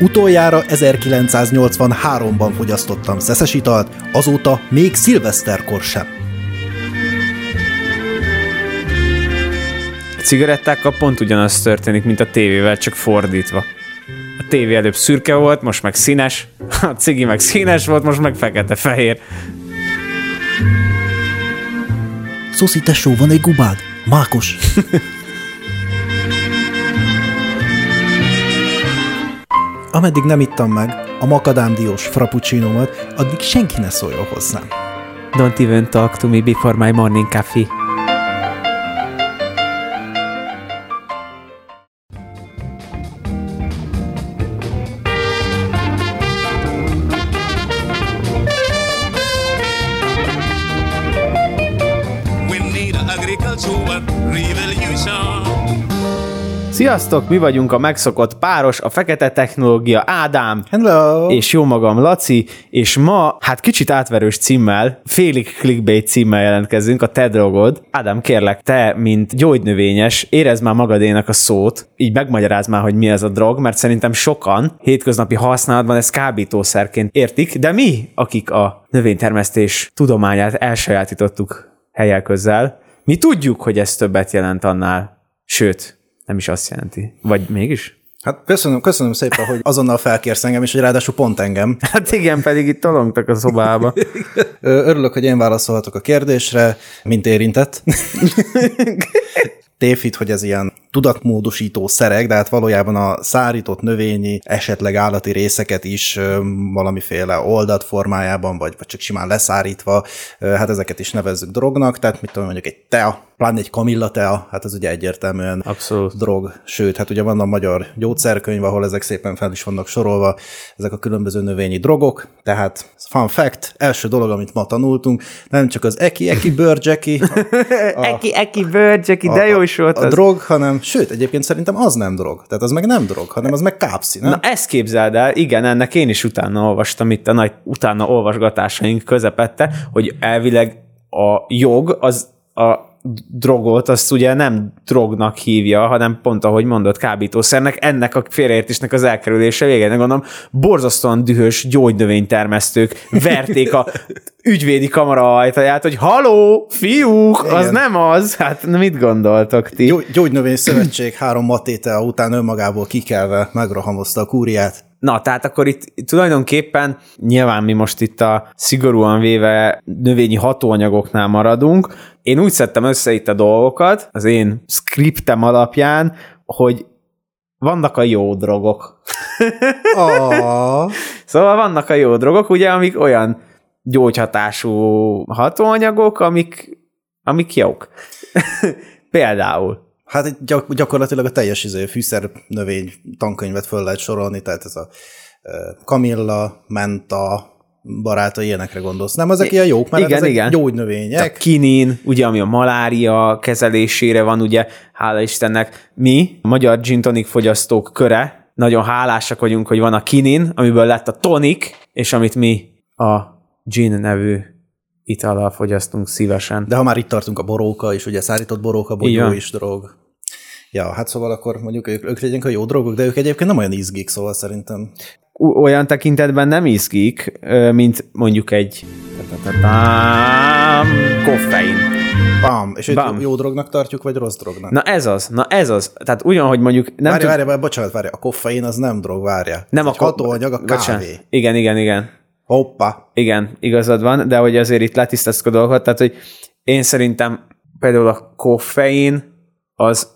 Utoljára 1983-ban fogyasztottam szeszes italt, azóta még szilveszterkor sem. A cigarettákkal pont ugyanaz történik, mint a tévével, csak fordítva. A tévé előbb szürke volt, most meg színes, a cigi meg színes volt, most meg fekete-fehér. Szoszi, tesó, van egy gubád? Mákos. Ameddig nem ittam meg a makadámdiós frappuccinomat, addig senki ne szóljon hozzám. Don't even talk to me before my morning coffee. Sziasztok, mi vagyunk a megszokott páros, a fekete technológia Ádám, Hello! és jó magam Laci, és ma, hát kicsit átverős címmel, félig clickbait címmel jelentkezünk, a te drogod. Ádám, kérlek, te, mint gyógynövényes, érezd már magadénak a szót, így megmagyaráz már, hogy mi ez a drog, mert szerintem sokan hétköznapi használatban ezt kábítószerként értik, de mi, akik a növénytermesztés tudományát elsajátítottuk helyel közel, mi tudjuk, hogy ez többet jelent annál, sőt, nem is azt jelenti. Vagy mégis? Hát köszönöm, köszönöm szépen, hogy azonnal felkérsz engem, és hogy ráadásul pont engem. Hát igen, pedig itt tolongtak a szobába. Örülök, hogy én válaszolhatok a kérdésre, mint érintett. Tévhit, hogy ez ilyen tudatmódosító szerek, de hát valójában a szárított növényi, esetleg állati részeket is valamiféle oldat formájában, vagy, vagy csak simán leszárítva, hát ezeket is nevezzük drognak, tehát mit tudom, mondjuk egy tea, pláne egy kamilla hát ez ugye egyértelműen Abszolút. drog, sőt, hát ugye van a magyar gyógyszerkönyv, ahol ezek szépen fel is vannak sorolva, ezek a különböző növényi drogok, tehát fun fact, első dolog, amit ma tanultunk, nem csak az eki, eki, bőrcseki, a, Eki, eki, bőrcseki, de jó is volt a az. drog, hanem, sőt, egyébként szerintem az nem drog, tehát az meg nem drog, hanem az meg kápszi, nem? Na ezt képzeld el, igen, ennek én is utána olvastam itt a nagy utána olvasgatásaink közepette, hogy elvileg a jog az a drogot, azt ugye nem drognak hívja, hanem pont ahogy mondott, kábítószernek, ennek a félreértésnek az elkerülése vége. Gondolom, borzasztóan dühös gyógynövénytermesztők verték a ügyvédi kamara ajtaját, hogy haló, fiúk, az Igen. nem az. Hát mit gondoltok ti? Gyó- Gyógynövény Szövetség három matétel után önmagából kikelve megrohamozta a kúriát. Na, tehát akkor itt tulajdonképpen nyilván mi most itt a szigorúan véve növényi hatóanyagoknál maradunk. Én úgy szedtem össze itt a dolgokat az én skriptem alapján, hogy vannak a jó drogok. Szóval vannak a jó drogok, ugye, amik olyan gyógyhatású hatóanyagok, amik, amik jók. Például. Hát gyak- gyakorlatilag a teljes izé, fűszer növény tankönyvet föl lehet sorolni, tehát ez a kamilla, menta, barátai ilyenekre gondolsz. Nem, ezek ilyen jók, mert Igen, ezek igen. gyógynövények. A kinin, ugye, ami a malária kezelésére van, ugye, hála Istennek, mi, a magyar gin fogyasztók köre, nagyon hálásak vagyunk, hogy van a kinin, amiből lett a tonik, és amit mi a gin nevű itallal fogyasztunk szívesen. De ha már itt tartunk a boróka, és ugye szárított boróka, bogyó is drog. Ja, hát szóval akkor mondjuk ők, ők legyenek a jó drogok, de ők egyébként nem olyan izgik, szóval szerintem. Olyan tekintetben nem izgik, mint mondjuk egy koffein. Bam! És Bam. jó, drognak tartjuk, vagy rossz drognak? Na ez az, na ez az. Tehát ugyanhogy mondjuk nem várja, tud- várja, bocsánat, várja, a koffein az nem drog, várja. nem Ez egy ko- hatóanyag, a Bocsánat. kávé. Igen, igen, igen. Hoppa! Igen, igazad van, de hogy azért itt letisztáztuk a dolgokat, tehát hogy én szerintem például a koffein az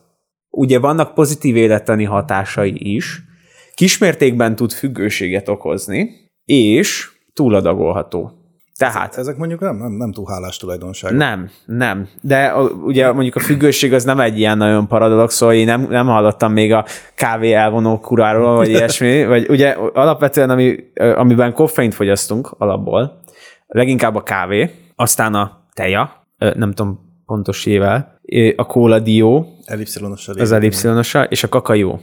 ugye vannak pozitív élettani hatásai is, kismértékben tud függőséget okozni, és túladagolható. Tehát Ezek mondjuk nem, nem, nem túl hálás tulajdonság. nem, nem. De a, ugye mondjuk a függőség az nem egy ilyen nagyon paradolog, szóval én nem, nem hallottam még a kávé elvonó kuráról, vagy ilyesmi, vagy ugye alapvetően, ami, amiben koffeint fogyasztunk alapból, leginkább a kávé, aztán a teja, nem tudom pontos ével, a kóla dió, Elipszilonossal. az elipszilonosa, és a kakajó.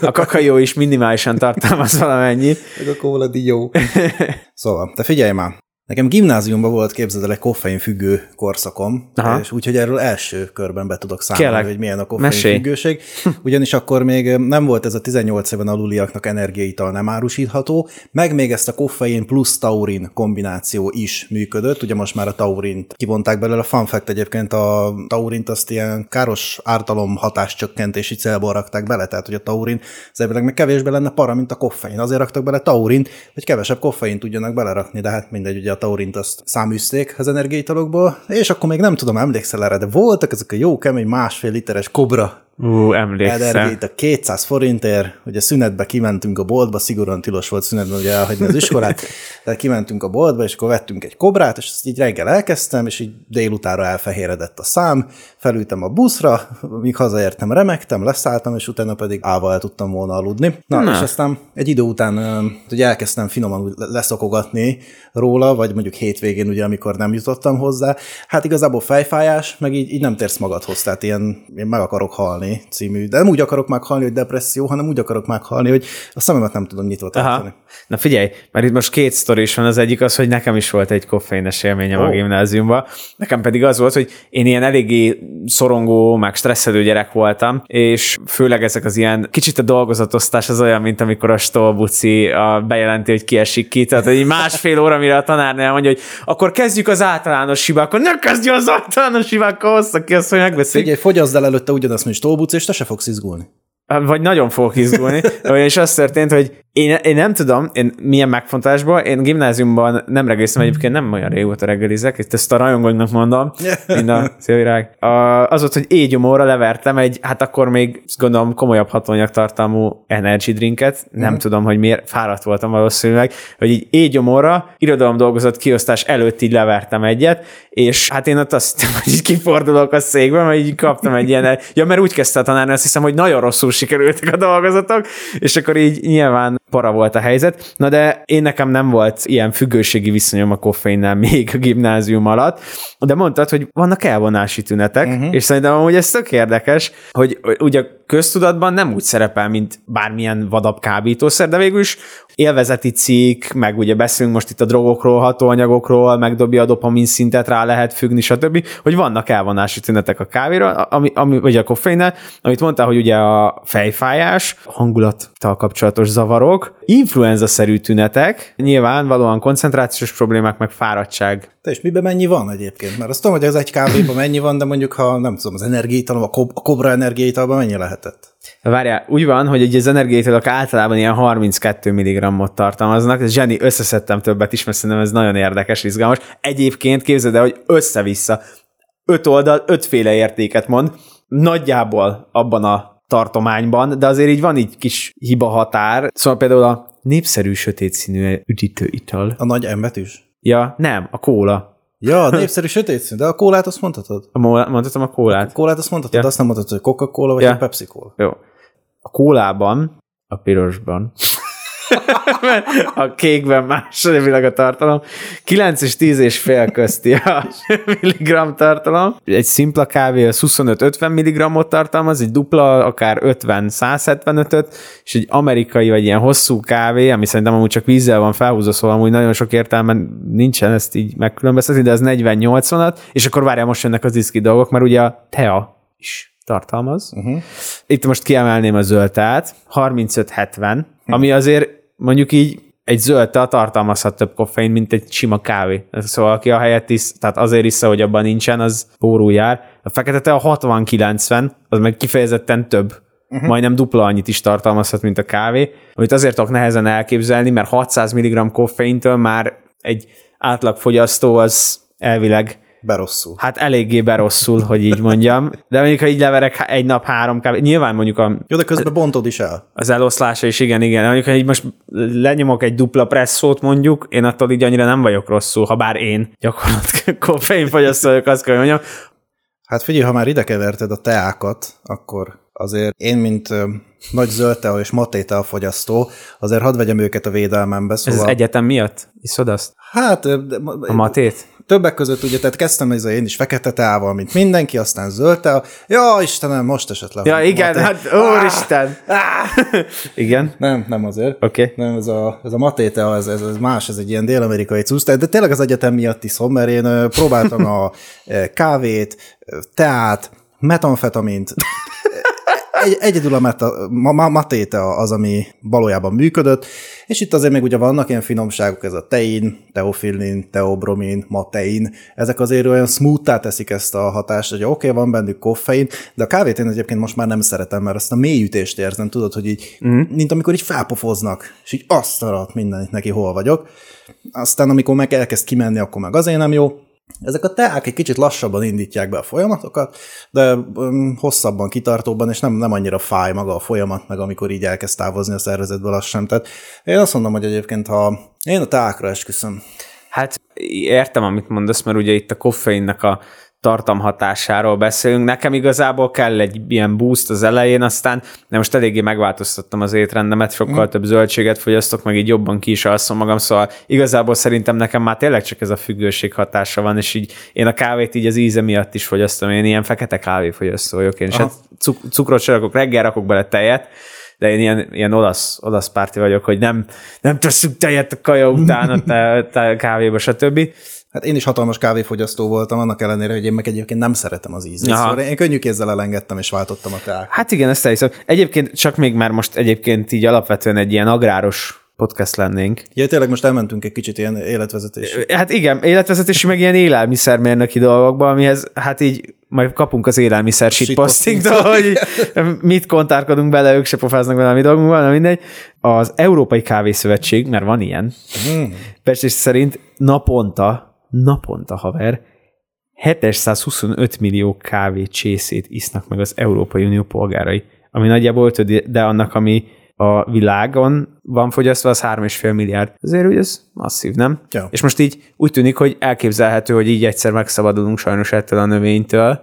A kakajó is minimálisan tartalmaz valamennyit. Meg a kóla dió. szóval, te figyelj már. Nekem gimnáziumban volt, képzeld el, egy koffein függő korszakom, Aha. és úgyhogy erről első körben be tudok számolni, Kérlek, hogy milyen a koffein mesélj. függőség. Ugyanis akkor még nem volt ez a 18 éven aluliaknak energiaital nem árusítható, meg még ezt a koffein plusz taurin kombináció is működött. Ugye most már a taurint kivonták belőle. A fun fact egyébként a taurint azt ilyen káros ártalom hatáscsökkentési célból rakták bele, tehát hogy a taurin az elvileg meg kevésbé lenne para, mint a koffein. Azért raktak bele taurint, hogy kevesebb koffein tudjanak belerakni, de hát mindegy, ugye a taurint azt száműzték az energiaitalokból, és akkor még nem tudom, emlékszel erre, de voltak ezek a jó kemény másfél literes kobra Ú, emlékszem. energiait a 200 forintért, ugye szünetbe kimentünk a boltba, szigorúan tilos volt szünetben ugye elhagyni az iskolát, de kimentünk a boltba, és akkor vettünk egy kobrát, és ezt így reggel elkezdtem, és így délutára elfehéredett a szám, felültem a buszra, míg hazaértem, remektem, leszálltam, és utána pedig állva el tudtam volna aludni. Na, Na. és aztán egy idő után ugye elkezdtem finoman úgy leszokogatni róla, vagy mondjuk hétvégén, ugye, amikor nem jutottam hozzá. Hát igazából fejfájás, meg így, így nem térsz magadhoz, tehát ilyen, én meg akarok halni című, de nem úgy akarok meghalni, hogy depresszió, hanem úgy akarok meghalni, hogy a szememet nem tudom nyitva tartani. Na figyelj, mert itt most két sztori is van. Az egyik az, hogy nekem is volt egy koffeines élményem oh. a gimnáziumban. Nekem pedig az volt, hogy én ilyen eléggé szorongó, meg stresszelő gyerek voltam, és főleg ezek az ilyen, kicsit a dolgozatosztás az olyan, mint amikor a stolbuci a bejelenti, hogy kiesik ki, tehát így másfél óra, mire a tanárnál mondja, hogy akkor kezdjük az általános hibákkal, ne kezdj az általános hibákkal, hozza ki azt, hogy megbeszéljük. Figyelj, fogyaszd el előtte ugyanazt, mint Stolbuc, és te se fogsz izgulni. Vagy nagyon fogok izgulni. és az történt, hogy én, én nem tudom, én milyen megfontolásból, én gimnáziumban nem reggeliztem, egyébként nem olyan régóta reggelizek, itt ezt a rajongóknak mondom, mind a szia virág. A, az volt, hogy éjgyomóra levertem egy, hát akkor még gondolom komolyabb hatóanyag tartalmú energy drinket, nem Mhm. tudom, hogy miért, fáradt voltam valószínűleg, hogy így éjgyomóra, irodalom dolgozott kiosztás előtt így levertem egyet, és hát én ott azt hittem, hogy így kifordulok a székbe, mert így kaptam egy ilyen, ja, mert úgy kezdte a tanárnő, azt hiszem, hogy nagyon rosszul sikerültek a dolgozatok, és akkor így nyilván para volt a helyzet. Na de én nekem nem volt ilyen függőségi viszonyom a koffeinnel még a gimnázium alatt, de mondtad, hogy vannak elvonási tünetek, uh-huh. és szerintem amúgy ez tök érdekes, hogy ugye köztudatban nem úgy szerepel, mint bármilyen vadabb kábítószer, de végül is élvezeti cikk, meg ugye beszélünk most itt a drogokról, hatóanyagokról, megdobja a dopamin szintet, rá lehet függni, stb., hogy vannak elvonási tünetek a kávéra, ami, ami, vagy a koffeinnel, amit mondtál, hogy ugye a fejfájás, hangulattal kapcsolatos zavarok, influenza-szerű tünetek, nyilvánvalóan koncentrációs problémák, meg fáradtság. Te is miben mennyi van egyébként? Mert azt tudom, hogy az egy kávéban mennyi van, de mondjuk, ha nem tudom, az energiaitalom, a, kob- a kobra energiaitalban mennyi lehetett? Várjál, úgy van, hogy ugye az energiaitalok általában ilyen 32 mg-ot tartalmaznak, ez Zseni, összeszedtem többet is, mert szerintem ez nagyon érdekes, izgalmas. Egyébként képzeld el, hogy össze-vissza öt oldal, ötféle értéket mond, nagyjából abban a tartományban, de azért így van így kis hiba határ. Szóval például a népszerű sötét színű üdítő ital. A nagy embetűs? Ja, nem, a kóla. Ja, népszerű sötét szín, de a kólát azt mondhatod. A mo- mondhatom a A kólát. kólát azt mondhatod, Ja. azt nem mondhatod, hogy Coca-Cola vagy Ja. ja. Pepsi Cola. Jó. A kólában, a pirosban, a kékben második a tartalom, 9 és 10 és fél közti a milligram tartalom. Egy szimpla kávé az 25-50 milligrammot tartalmaz, egy dupla akár 50-175-öt, és egy amerikai vagy ilyen hosszú kávé, ami szerintem amúgy csak vízzel van felhúzva, szóval amúgy nagyon sok értelme nincsen ezt így megkülönböztetni, de az 40-80-at, és akkor várjál, most jönnek az iszki dolgok, mert ugye a tea is tartalmaz. Uh-huh. Itt most kiemelném a zöldtát, 35-70, ami azért mondjuk így egy zöld tea tartalmazhat több koffein, mint egy sima kávé. Szóval aki a helyet isz, tehát azért iszza, hogy abban nincsen, az pórul jár. A fekete tea 60-90, az meg kifejezetten több. Uh-huh. Majdnem dupla annyit is tartalmazhat, mint a kávé, amit azért tudok nehezen elképzelni, mert 600 mg koffeintől már egy átlagfogyasztó az elvileg Berosszul. Hát eléggé berosszul, hogy így mondjam. De mondjuk, ha így leverek egy nap három kávé, nyilván mondjuk a, Jó, de közben bontod is el. az eloszlása is igen, igen. Mondjuk, ha így most lenyomok egy dupla presszót mondjuk, én attól így annyira nem vagyok rosszul, ha bár én gyakorlatilag koffeinfogyasztó vagyok, azt kell, mondjam. Hát figyelj, ha már ide keverted a teákat, akkor azért én, mint ö, nagy zöld tea és maté fogyasztó, azért hadd vegyem őket a védelmembe, Ez szóval... az egyetem miatt? Iszod azt? Hát, de, A matét? Többek között ugye, tehát kezdtem ez én is fekete teával, mint mindenki, aztán zöld tea. Ja, Istenem, most esett le. Ja, igen, hát úristen. igen, Nem, nem azért. oké. Okay. Nem, ez a, ez a maté tea, ez, ez, ez más, ez egy ilyen dél-amerikai cusz, de tényleg az egyetem miatt iszom, mert én próbáltam a kávét, teát, metamfetamint, egy, egyedül a meta, ma, ma, matéte az, ami valójában működött, és itt azért még ugye vannak ilyen finomságok, ez a tein, teofillin, teobromin, matein, ezek azért olyan smooth teszik ezt a hatást, hogy oké, okay, van bennük koffein, de a kávét én egyébként most már nem szeretem, mert azt a mélyütést érzem, tudod, hogy így, mm. mint amikor így felpofoznak, és így azt arat mindenit neki, hol vagyok. Aztán amikor meg elkezd kimenni, akkor meg azért nem jó. Ezek a teák egy kicsit lassabban indítják be a folyamatokat, de um, hosszabban, kitartóban, és nem, nem annyira fáj maga a folyamat, meg amikor így elkezd távozni a szervezetből, az sem. Tehát én azt mondom, hogy egyébként, ha én a teákra esküszöm, Hát értem, amit mondasz, mert ugye itt a koffeinnek a tartamhatásáról beszélünk. Nekem igazából kell egy ilyen boost az elején, aztán de most eléggé megváltoztattam az étrendemet, sokkal mm. több zöldséget fogyasztok, meg így jobban ki is alszom magam, szóval igazából szerintem nekem már tényleg csak ez a függőség hatása van, és így én a kávét így az íze miatt is fogyasztom, én ilyen fekete kávéfogyasztó vagyok, én is hát cuk- cukrot se rakok, reggel rakok bele tejet, de én ilyen, ilyen olasz, olasz párti vagyok, hogy nem, nem teszünk tejet a kaja után a te, te kávéba, stb. Hát én is hatalmas kávéfogyasztó voltam, annak ellenére, hogy én meg egyébként nem szeretem az ízét. Szóval én könnyű kézzel elengedtem, és váltottam a teát. Hát igen, ezt elhiszem. Egyébként csak még már most egyébként így alapvetően egy ilyen agráros podcast lennénk. Ja, tényleg most elmentünk egy kicsit ilyen életvezetés. Hát igen, életvezetési meg ilyen élelmiszermérnöki dolgokban, amihez hát így majd kapunk az élelmiszer shitpostingtól, hogy mit kontárkodunk bele, ők se pofáznak bele a mi dolgunkban, na mindegy. Az Európai Kávészövetség, mert van ilyen, mm. Pestés szerint naponta, naponta haver, 725 millió kávé csészét isznak meg az Európai Unió polgárai, ami nagyjából ötöd, de annak, ami a világon van fogyasztva, az 3,5 milliárd. Azért úgy ez masszív, nem? Ja. És most így úgy tűnik, hogy elképzelhető, hogy így egyszer megszabadulunk sajnos ettől a növénytől.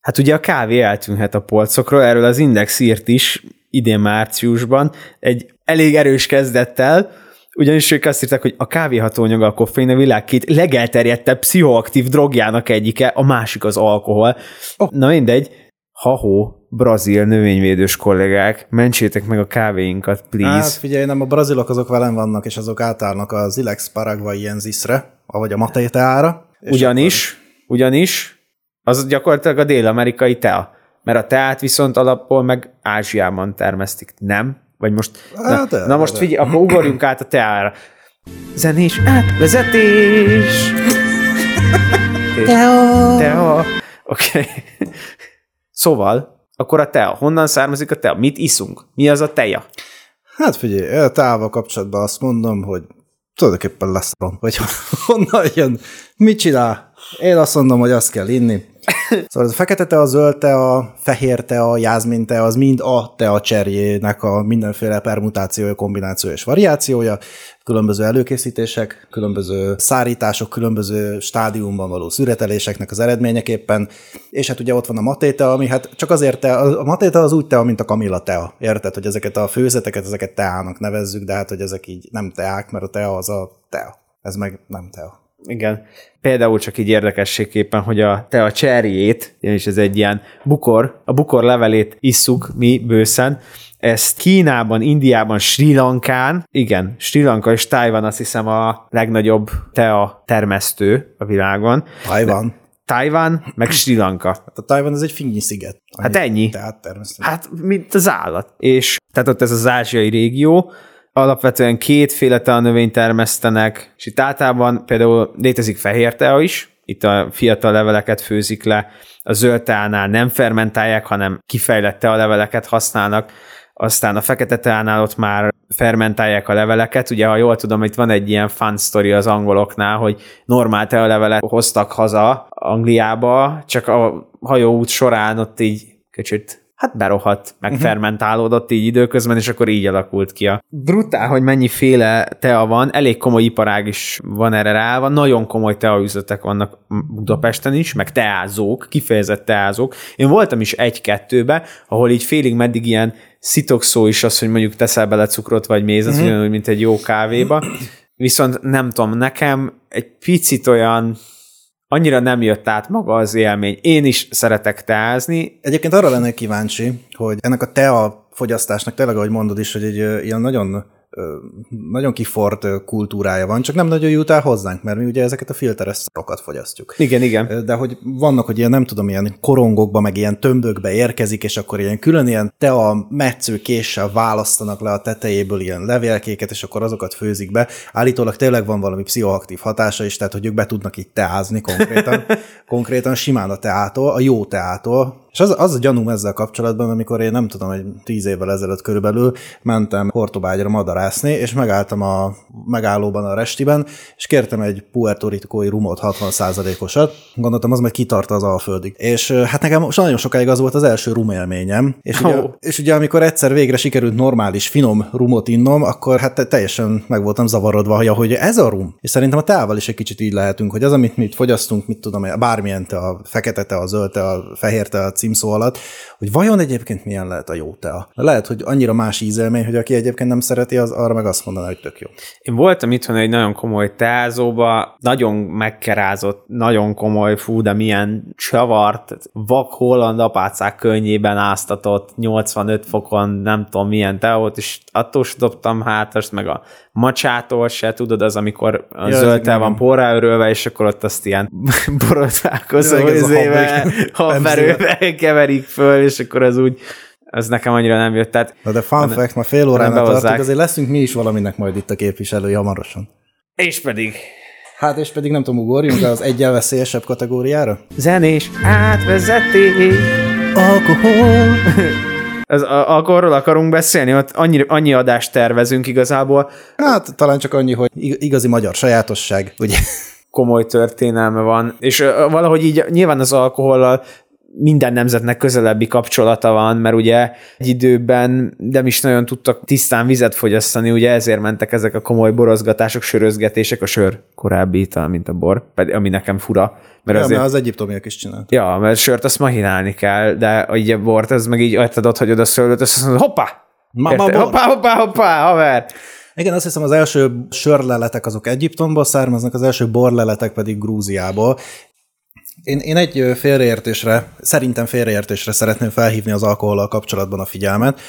Hát ugye a kávé eltűnhet a polcokról, erről az Index írt is idén márciusban egy elég erős kezdettel, ugyanis ők azt írták, hogy a kávéhatóanyaga a koffein a világ két legelterjedtebb pszichoaktív drogjának egyike, a másik az alkohol. Oh. Na mindegy, ha-hó, brazil növényvédős kollégák, mentsétek meg a kávéinkat, please. Hát figyelj, nem, a brazilok azok velem vannak, és azok átállnak az Ilex paraguayensis-re, ahogy a Matei teára. ugyanis, ugyanis, az gyakorlatilag a dél-amerikai tea. Mert a teát viszont alapból meg Ázsiában termesztik, nem? Vagy most, Hát, na, de, na most figyelj, akkor ugorjunk át a teára. Zenés átvezetés! Teo! Teo! Oké. Okay. Szóval, akkor a tea. Honnan származik a tea? Mit iszunk? Mi az a teja? Hát figyelj, a teával kapcsolatban azt mondom, hogy tulajdonképpen lesz rom, vagy honnan jön, mit csinál. Én azt mondom, hogy azt kell inni. Szóval ez a fekete tea, a zöld tea, fehér tea, jázmin tea, az mind a tea cserjének a mindenféle permutációja, kombinációja és variációja, különböző előkészítések, különböző szárítások, különböző stádiumban való szüreteléseknek az eredményeképpen, és hát ugye ott van a matéta, ami hát csak azért te, a matéta az úgy tea, mint a kamilla tea. Érted, hogy ezeket a főzeteket, ezeket teának nevezzük, de hát, hogy ezek így nem teák, mert a tea az a tea. Ez meg nem tea. Igen. Például csak így érdekességképpen, hogy a te a cserjét, és ez egy ilyen bukor, a bukor levelét isszuk mi bőszen, ezt Kínában, Indiában, Sri Lankán, igen, Sri Lanka és Tájvan azt hiszem a legnagyobb tea termesztő a világon. Tajvan. Tájván, meg Sri Lanka. Hát a Tajvan az egy finnyi sziget. Hát ennyi. Tehát természetesen. Hát, mint az állat. És tehát ott ez az ázsiai régió, alapvetően kétféle tea növényt termesztenek, és itt általában például létezik fehér tea is, itt a fiatal leveleket főzik le, a zöld teánál nem fermentálják, hanem kifejlett tea leveleket használnak, aztán a fekete teánál ott már fermentálják a leveleket. Ugye, ha jól tudom, itt van egy ilyen fun story az angoloknál, hogy normál tea levelet hoztak haza Angliába, csak a hajóút során ott így kicsit hát berohadt, meg uh-huh. fermentálódott így időközben, és akkor így alakult ki a... Brutál, hogy mennyiféle tea van, elég komoly iparág is van erre rá, van nagyon komoly teaüzletek vannak Budapesten is, meg teázók, kifejezett teázók. Én voltam is egy-kettőbe, ahol így félig meddig ilyen szitokszó is az, hogy mondjuk teszel bele cukrot vagy mézet, uh-huh. ugyanúgy, mint egy jó kávéba. Viszont nem tudom, nekem egy picit olyan annyira nem jött át maga az élmény. Én is szeretek teázni. Egyébként arra lennék kíváncsi, hogy ennek a tea fogyasztásnak tényleg, ahogy mondod is, hogy egy ilyen nagyon nagyon kifort kultúrája van, csak nem nagyon jut el hozzánk, mert mi ugye ezeket a filteres szarokat fogyasztjuk. Igen, igen. De hogy vannak, hogy ilyen nem tudom, ilyen korongokba, meg ilyen tömbökbe érkezik, és akkor ilyen külön ilyen tea metsző késsel választanak le a tetejéből ilyen levélkéket, és akkor azokat főzik be. Állítólag tényleg van valami pszichoaktív hatása is, tehát hogy ők be tudnak itt teázni konkrétan, konkrétan simán a teától, a jó teától, és az, az a gyanúm ezzel kapcsolatban, amikor én nem tudom, egy tíz évvel ezelőtt körülbelül mentem Hortobágyra madarászni, és megálltam a megállóban a restiben, és kértem egy Puerto Ricói rumot 60%-osat, gondoltam, az majd kitart az alföldig. És hát nekem nagyon sokáig az volt az első rum élményem, és ugye, Ó. és ugye amikor egyszer végre sikerült normális, finom rumot innom, akkor hát te- teljesen meg voltam zavarodva, hogy ahogy ez a rum. És szerintem a teával is egy kicsit így lehetünk, hogy az, amit mi fogyasztunk, mit tudom, bármilyen te, a fekete te, a zöld te, a fehér te, a címszó alatt, hogy vajon egyébként milyen lehet a jó tea. Lehet, hogy annyira más ízelmény, hogy aki egyébként nem szereti, az arra meg azt mondaná, hogy tök jó. Én voltam itthon egy nagyon komoly teázóba, nagyon megkerázott, nagyon komoly, fú, de milyen csavart, vak holland apácák könnyében áztatott, 85 fokon, nem tudom milyen teót, és attól dobtam hátast, meg a macsától se, tudod, az, amikor a Ja, ja, ez zöld tea igen. van porráörölve, és akkor ott azt ilyen borotválkozó izével, habverővel keverik föl, és akkor az úgy, az nekem annyira nem jött. Tehát Na de fun fact, ma fél behozzák. tartunk, azért leszünk mi is valaminek majd itt a képviselői hamarosan. és pedig Hát és pedig nem tudom, ugorjunk az egyen veszélyesebb kategóriára? zenés átvezetés. Alkohol! Ez, a, akarunk beszélni, ott annyi, annyi adást tervezünk igazából, Hát talán csak annyi, hogy ig- igazi magyar sajátosság, ugye? komoly történelme van, és valahogy így nyilván az alkohollal minden nemzetnek közelebbi kapcsolata van, mert ugye egy időben nem is nagyon tudtak tisztán vizet fogyasztani, ugye ezért mentek ezek a komoly borozgatások, sörözgetések, a sör korábbi ital, mint a bor, pedig, ami nekem fura, mert Ja, azért... mert az egyiptomiak is csinált. Ja, mert sört azt mahinálni kell, de így a bort, ez meg így hagytad ott, hagyod a szőlőt, azt mondod, hoppá! Ma- Érted? ma bor. hoppá, hoppá, hoppá, haver! Igen, azt hiszem az első sörleletek azok Egyiptomból származnak, az első borleletek pedig Grúziából. Én, én egy félreértésre, szerintem félreértésre szeretném felhívni az alkohollal kapcsolatban a figyelmet,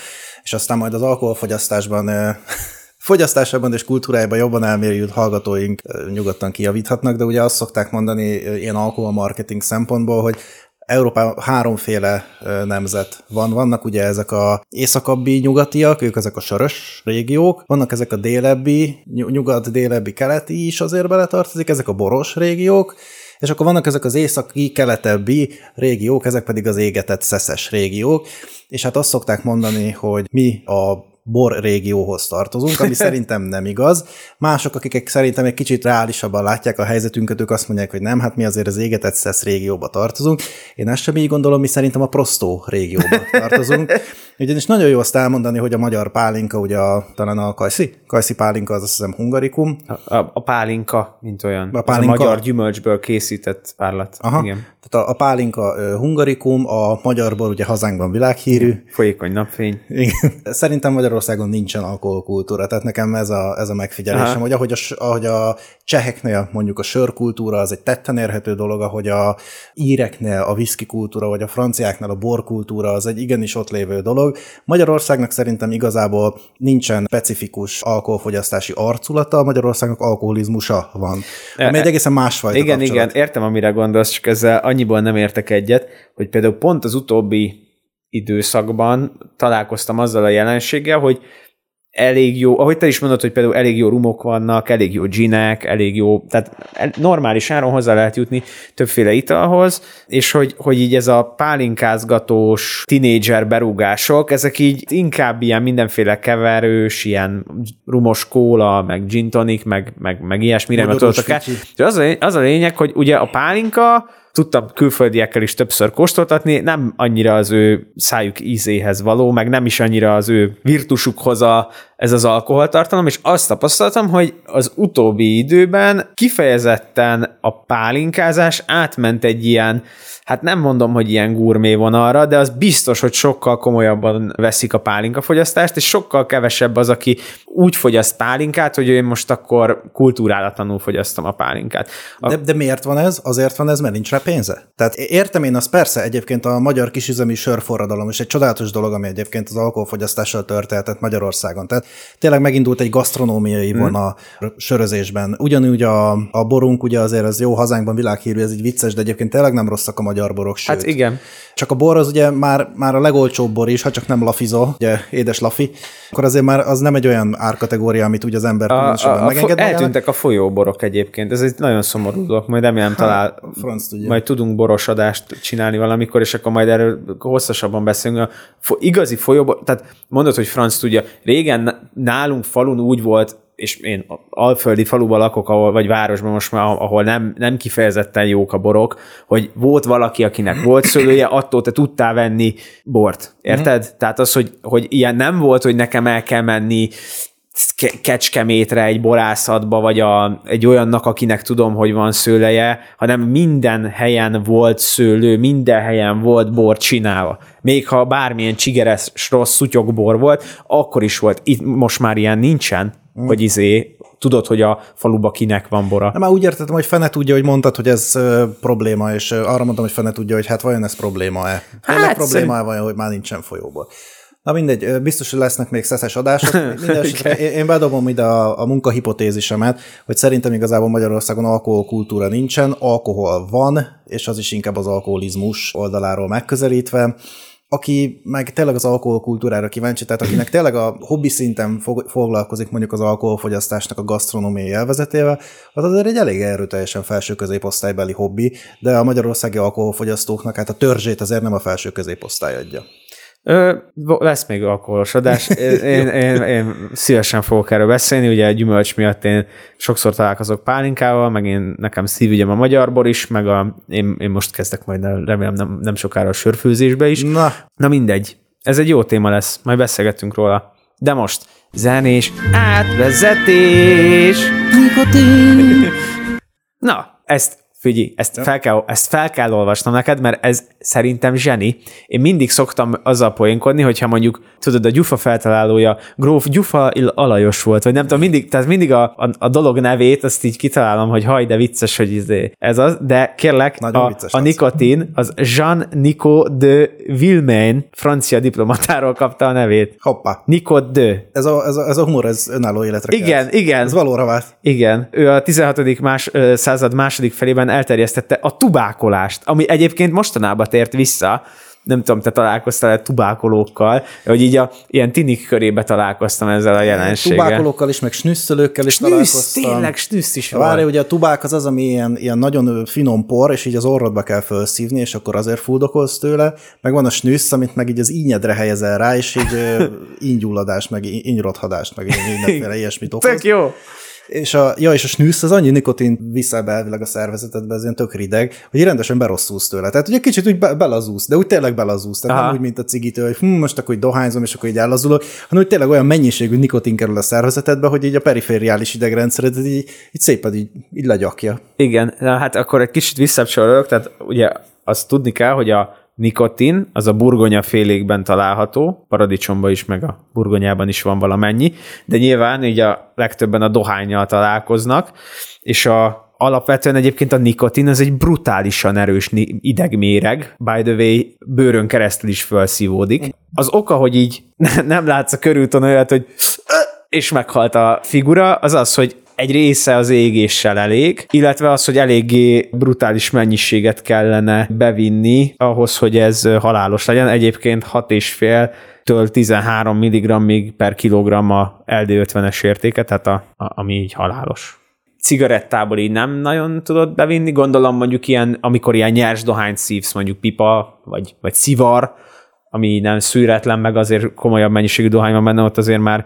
és aztán majd az alkoholfogyasztásban fogyasztásában és kultúrájában jobban elmérjült hallgatóink nyugodtan kijavíthatnak, de ugye azt szokták mondani ilyen alkoholmarketing szempontból, hogy Európában háromféle nemzet van. Vannak ugye ezek a északabbi nyugatiak, ők ezek a sörös régiók, vannak ezek a délebbi, ny- nyugat-délebbi keleti is azért beletartozik, ezek a boros régiók, és akkor vannak ezek az északi, keletebbi régiók, ezek pedig az égetett szeszes régiók, és hát azt szokták mondani, hogy mi a bor régióhoz tartozunk, ami szerintem nem igaz. Mások, akik szerintem egy kicsit reálisabban látják a helyzetünket, ők azt mondják, hogy nem, hát mi azért az égetett szesz régióba tartozunk. Én ezt sem így gondolom, mi szerintem a prostó régióba tartozunk. Ugyanis nagyon jó azt elmondani, hogy a magyar pálinka, ugye a, talán a kajszi, kajszi pálinka, az azt hiszem hungarikum, A, a, a pálinka, mint olyan. A pálinka? Ez a magyar gyümölcsből készített párlat. Aha. Igen. Tehát a, a pálinka ö, hungarikum, a magyarból ugye hazánkban világhírű. Folyékony napfény. Igen. Szerintem Magyarországon nincsen alkoholkultúra, tehát nekem ez a, ez a megfigyelésem, Aha. hogy ahogy a, ahogy a cseheknél mondjuk a sörkultúra az egy tetten érhető dolog, ahogy a íreknél a whisky kultúra, vagy a franciáknál a borkultúra az egy igenis ott lévő dolog. Magyarországnak szerintem igazából nincsen specifikus alkoholfogyasztási arculata, Magyarországnak alkoholizmusa van. Ami egy egészen másfajta Igen, kapcsolat. igen, értem, amire gondolsz, csak ezzel annyiból nem értek egyet, hogy például pont az utóbbi időszakban találkoztam azzal a jelenséggel, hogy elég jó, ahogy te is mondod, hogy például elég jó rumok vannak, elég jó ginek, elég jó, tehát normális áron hozzá lehet jutni többféle italhoz, és hogy, hogy így ez a pálinkázgatós tinédzser berúgások, ezek így inkább ilyen mindenféle keverős, ilyen rumos kóla, meg gin tonic, meg, meg, meg ilyesmire, mert tudod, az a, az a lényeg, hogy ugye a pálinka tudtam külföldiekkel is többször kóstoltatni, nem annyira az ő szájuk ízéhez való, meg nem is annyira az ő virtusukhoz a, ez az alkoholtartalom, és azt tapasztaltam, hogy az utóbbi időben kifejezetten a pálinkázás átment egy ilyen, hát nem mondom, hogy ilyen gurmé vonalra, de az biztos, hogy sokkal komolyabban veszik a pálinkafogyasztást, és sokkal kevesebb az, aki úgy fogyaszt pálinkát, hogy én most akkor kultúrálatlanul fogyasztom a pálinkát. A... De, de miért van ez? Azért van ez, mert nincs rá pénze. Tehát értem én azt persze, egyébként a magyar kisüzemi sörforradalom is egy csodálatos dolog, ami egyébként az alkoholfogyasztással történhetett Magyarországon. Tehát tényleg megindult egy gasztronómiai hmm. a sörözésben. Ugyanúgy a, a borunk, ugye azért az jó hazánkban világhírű, ez így vicces, de egyébként tényleg nem rosszak a magyar borok, sőt. Hát igen. Csak a bor az ugye már, már a legolcsóbb bor is, ha csak nem lafizol, ugye édes lafi, akkor azért már az nem egy olyan árkategória, amit úgy az ember a, a, a fo- Eltűntek a folyóborok egyébként, ez egy nagyon szomorú dolog, majd remélem talál, franc tudja. majd tudunk borosodást csinálni valamikor, és akkor majd erről hosszasabban beszélünk. A fo- igazi folyóbor, tehát mondod, hogy franc tudja, régen nálunk falun úgy volt, és én alföldi faluban lakok, ahol, vagy városban most már, ahol nem, nem kifejezetten jók a borok, hogy volt valaki, akinek volt szőlője, attól te tudtál venni bort. Érted? Mm. Tehát az, hogy, hogy ilyen nem volt, hogy nekem el kell menni kecskemétre egy borászatba, vagy a, egy olyannak, akinek tudom, hogy van szőleje, hanem minden helyen volt szőlő, minden helyen volt bor csinálva. Még ha bármilyen csigeres, rossz szutyokbor volt, akkor is volt. Itt most már ilyen nincsen, mm. hogy izé, tudod, hogy a faluba kinek van bora. Nem, már úgy értettem, hogy fene tudja, hogy mondtad, hogy ez uh, probléma, és uh, arra mondtam, hogy fene tudja, hogy hát vajon ez probléma-e? Hát, probléma szerint... vajon, hogy már nincsen folyóból. Na mindegy, biztos, hogy lesznek még szeszes adások. Minden én bedobom ide a, a munkahipotézisemet, hogy szerintem igazából Magyarországon alkoholkultúra nincsen, alkohol van, és az is inkább az alkoholizmus oldaláról megközelítve aki meg tényleg az alkoholkultúrára kíváncsi, tehát akinek tényleg a hobbi szinten foglalkozik mondjuk az alkoholfogyasztásnak a gasztronómiai élvezetével, az azért egy elég erőteljesen felső középosztálybeli hobbi, de a magyarországi alkoholfogyasztóknak hát a törzsét azért nem a felső középosztály adja. Ö, lesz még alkoholos adás. Én, én, én szívesen fogok erről beszélni, ugye a gyümölcs miatt én sokszor találkozok pálinkával, meg én nekem szívügyem a magyar bor is, meg a, én, én most kezdek majd remélem nem, nem sokára a sörfőzésbe is. Na. Na mindegy. Ez egy jó téma lesz, majd beszélgetünk róla. De most zenés átvezetés. Nikotin. Na, ezt Figyelj, ezt, fel kell, ezt fel kell olvasnom neked, mert ez szerintem zseni. Én mindig szoktam azzal poénkodni, hogyha mondjuk, tudod, a Gyufa feltalálója Gróf Gyufa Alajos volt, vagy nem tudom, mindig, tehát mindig a, a, a dolog nevét, azt így kitalálom, hogy haj, de vicces, hogy izé, ez az, de kérlek, a, a nikotin, az Jean-Nico de Villemain, francia diplomatáról kapta a nevét. Hoppá. Nico de. Ez a, ez a, ez a humor, ez önálló életre Igen, kell. igen. Ez valóra vált. Igen. Ő a 16. Más, század második felében elterjesztette a tubákolást, ami egyébként mostanában tért vissza, nem tudom, te találkoztál-e tubákolókkal, hogy így a ilyen tinik körébe találkoztam ezzel a jelenséggel. Tubákolókkal is, meg snüsszelőkkel is snüssz, találkoztam. tényleg snüssz is van. Várj, ugye a tubák az az, ami ilyen, ilyen nagyon finom por, és így az orrodba kell felszívni, és akkor azért fuldokolsz tőle, meg van a snüssz, amit meg így az ínyedre helyezel rá, és így ínygyulladás, meg ínyrothadást, meg mindenféle ilyesmit okoz. Tök jó. És a, ja, és a snűsz az annyi nikotin vissza be elvileg a szervezetedbe, ez ilyen tök rideg, hogy rendesen berosszulsz tőle. Tehát ugye kicsit úgy be, belazúsz, de úgy tényleg belazúsz. Tehát Aha. nem úgy, mint a cigitől, hogy hm, most akkor így dohányzom, és akkor így ellazulok, hanem hogy tényleg olyan mennyiségű nikotin kerül a szervezetedbe, hogy így a perifériális idegrendszered így, így szépen így, így legyakja. Igen, na hát akkor egy kicsit visszapcsolok, tehát ugye azt tudni kell, hogy a nikotin, az a burgonya félékben található, paradicsomban is, meg a burgonyában is van valamennyi, de nyilván így a legtöbben a dohányjal találkoznak, és a alapvetően egyébként a nikotin az egy brutálisan erős idegméreg, by the way, bőrön keresztül is felszívódik. Az oka, hogy így nem látsz a körülton olyat, hogy és meghalt a figura, az az, hogy egy része az égéssel elég, illetve az, hogy eléggé brutális mennyiséget kellene bevinni ahhoz, hogy ez halálos legyen. Egyébként 6,5 től 13 mg per kilogramm a LD50-es értéke, tehát a, a, ami így halálos cigarettából így nem nagyon tudod bevinni, gondolom mondjuk ilyen, amikor ilyen nyers dohányt szívsz, mondjuk pipa, vagy, vagy szivar, ami nem szűretlen, meg azért komolyabb mennyiségű dohány van benne, ott azért már,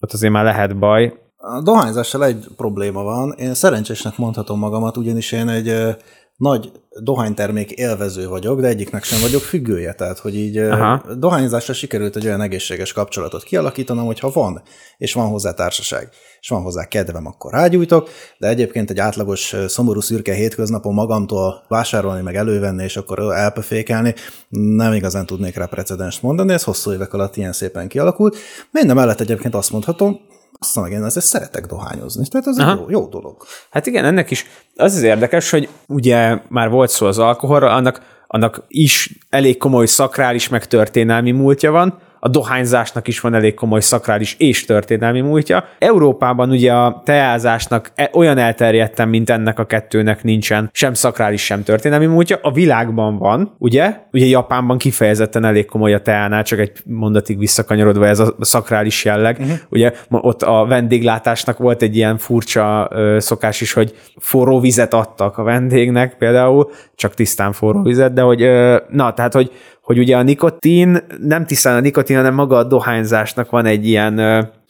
ott azért már lehet baj. A dohányzással egy probléma van. Én szerencsésnek mondhatom magamat, ugyanis én egy nagy dohánytermék élvező vagyok, de egyiknek sem vagyok függője. Tehát, hogy így Aha. dohányzásra sikerült egy olyan egészséges kapcsolatot kialakítanom, hogyha van, és van hozzá társaság, és van hozzá kedvem, akkor rágyújtok, de egyébként egy átlagos szomorú szürke hétköznapon magamtól vásárolni, meg elővenni, és akkor elpefékelni, nem igazán tudnék rá precedenst mondani, ez hosszú évek alatt ilyen szépen kialakult. Minden mellett egyébként azt mondhatom, azt meg én azért szeretek dohányozni, tehát ez egy jó, jó dolog. Hát igen, ennek is az az érdekes, hogy ugye már volt szó az alkoholra, annak, annak is elég komoly szakrális meg történelmi múltja van, a dohányzásnak is van elég komoly szakrális és történelmi múltja. Európában ugye a teázásnak e- olyan elterjedten, mint ennek a kettőnek nincsen sem szakrális, sem történelmi múltja. A világban van, ugye? Ugye Japánban kifejezetten elég komoly a teánál, csak egy mondatig visszakanyarodva ez a szakrális jelleg. Uh-huh. Ugye ott a vendéglátásnak volt egy ilyen furcsa ö, szokás is, hogy forró vizet adtak a vendégnek például, csak tisztán forró vizet, de hogy, ö, na, tehát, hogy, hogy ugye a nikotin, nem tisztán a nikotin, hanem maga a dohányzásnak van egy ilyen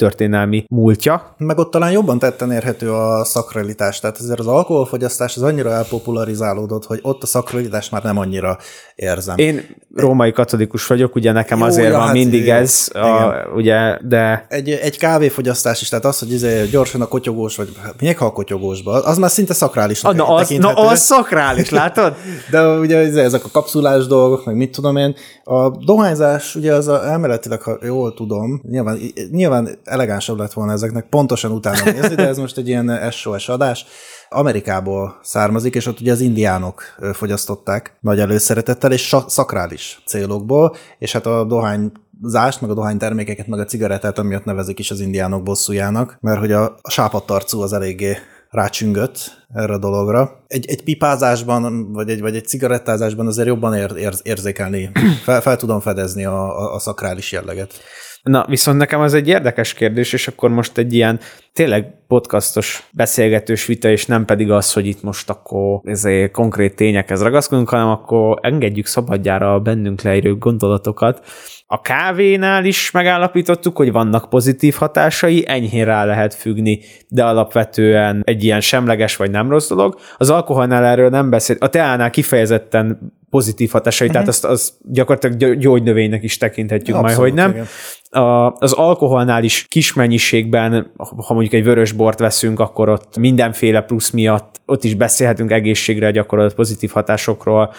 történelmi múltja. Meg ott talán jobban tetten érhető a szakralitás, tehát ezért az alkoholfogyasztás az annyira elpopularizálódott, hogy ott a szakralitás már nem annyira érzem. Én római katolikus vagyok, ugye nekem Jó, azért ja, van hát mindig igen. ez, a, ugye, de Egy, egy kávéfogyasztás is, tehát az, hogy izé gyorsan a kotyogós, vagy hát még ha a kotyogósba, az már szinte szakrálisnak na, az, na az szakrális, látod? De ugye izé, ezek a kapszulás dolgok, meg mit tudom én, a dohányzás ugye az a, elméletileg, ha jól tudom, nyilván, nyilván elegánsabb lett volna ezeknek pontosan utána nézni, de ez most egy ilyen SOS adás. Amerikából származik, és ott ugye az indiánok fogyasztották nagy előszeretettel, és szakrális célokból, és hát a dohány zást, meg a dohánytermékeket, meg a cigarettát, amiatt nevezik is az indiánok bosszújának, mert hogy a sápadtarcú az eléggé rácsüngött erre a dologra. Egy, egy pipázásban, vagy egy, vagy egy cigarettázásban azért jobban ér, ér, érzékelni, fel, fel tudom fedezni a, a, a szakrális jelleget. Na, viszont nekem az egy érdekes kérdés, és akkor most egy ilyen tényleg podcastos, beszélgetős vita, és nem pedig az, hogy itt most akkor ezért konkrét tényekhez ragaszkodunk, hanem akkor engedjük szabadjára a bennünk leírő gondolatokat. A kávénál is megállapítottuk, hogy vannak pozitív hatásai, enyhén rá lehet függni, de alapvetően egy ilyen semleges vagy nem rossz dolog. Az alkoholnál erről nem beszél, a teánál kifejezetten pozitív hatásai, uh-huh. tehát azt, azt gyakorlatilag gy- gyógynövénynek is tekinthetjük Abszolút, majd, hogy nem. igen. A, az alkoholnál is kis mennyiségben, ha mondjuk egy vörös bort veszünk, akkor ott mindenféle plusz miatt, ott is beszélhetünk egészségre gyakorolt pozitív hatásokról,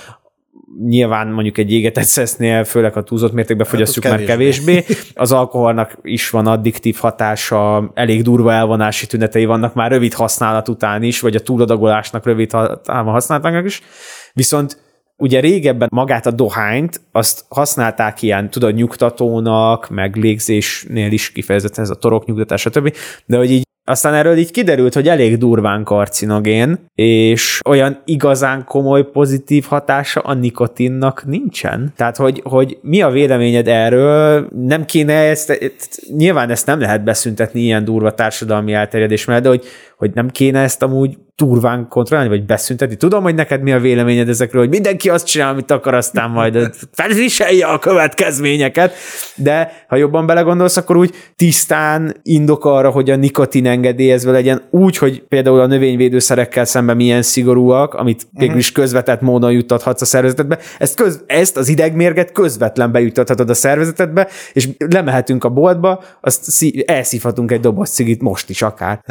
nyilván mondjuk egy égetett szesznél, főleg a túlzott mértékben fogyasztjuk ott már kevésbé. Az alkoholnak is van addiktív hatása, elég durva elvonási tünetei vannak már rövid használat után is, vagy a túladagolásnak rövid távon használatának is. Viszont ugye régebben magát a dohányt, azt használták ilyen, tudod, nyugtatónak, meg légzésnél is kifejezetten ez a toroknyugtatás, stb. De hogy így aztán erről így kiderült, hogy elég durván karcinogén, és olyan igazán komoly pozitív hatása a nikotinnak nincsen. Tehát, hogy, hogy mi a véleményed erről? Nem kéne ezt, nyilván ezt nem lehet beszüntetni ilyen durva társadalmi elterjedés mellett, de hogy, hogy nem kéne ezt amúgy durván kontrollálni, vagy beszüntetni. Tudom, hogy neked mi a véleményed ezekről, hogy mindenki azt csinál, amit akar, aztán majd felviselje a következményeket, de ha jobban belegondolsz, akkor úgy tisztán indok arra, hogy a nikotin engedélyezve legyen úgy, hogy például a növényvédőszerekkel szemben milyen szigorúak, amit végül is közvetett módon juttathatsz a szervezetbe, ezt, köz, ezt az idegmérget közvetlen bejuttathatod a szervezetedbe, és lemehetünk a boltba, azt szí- elszívhatunk egy doboz cigit most is akár.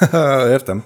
Értem.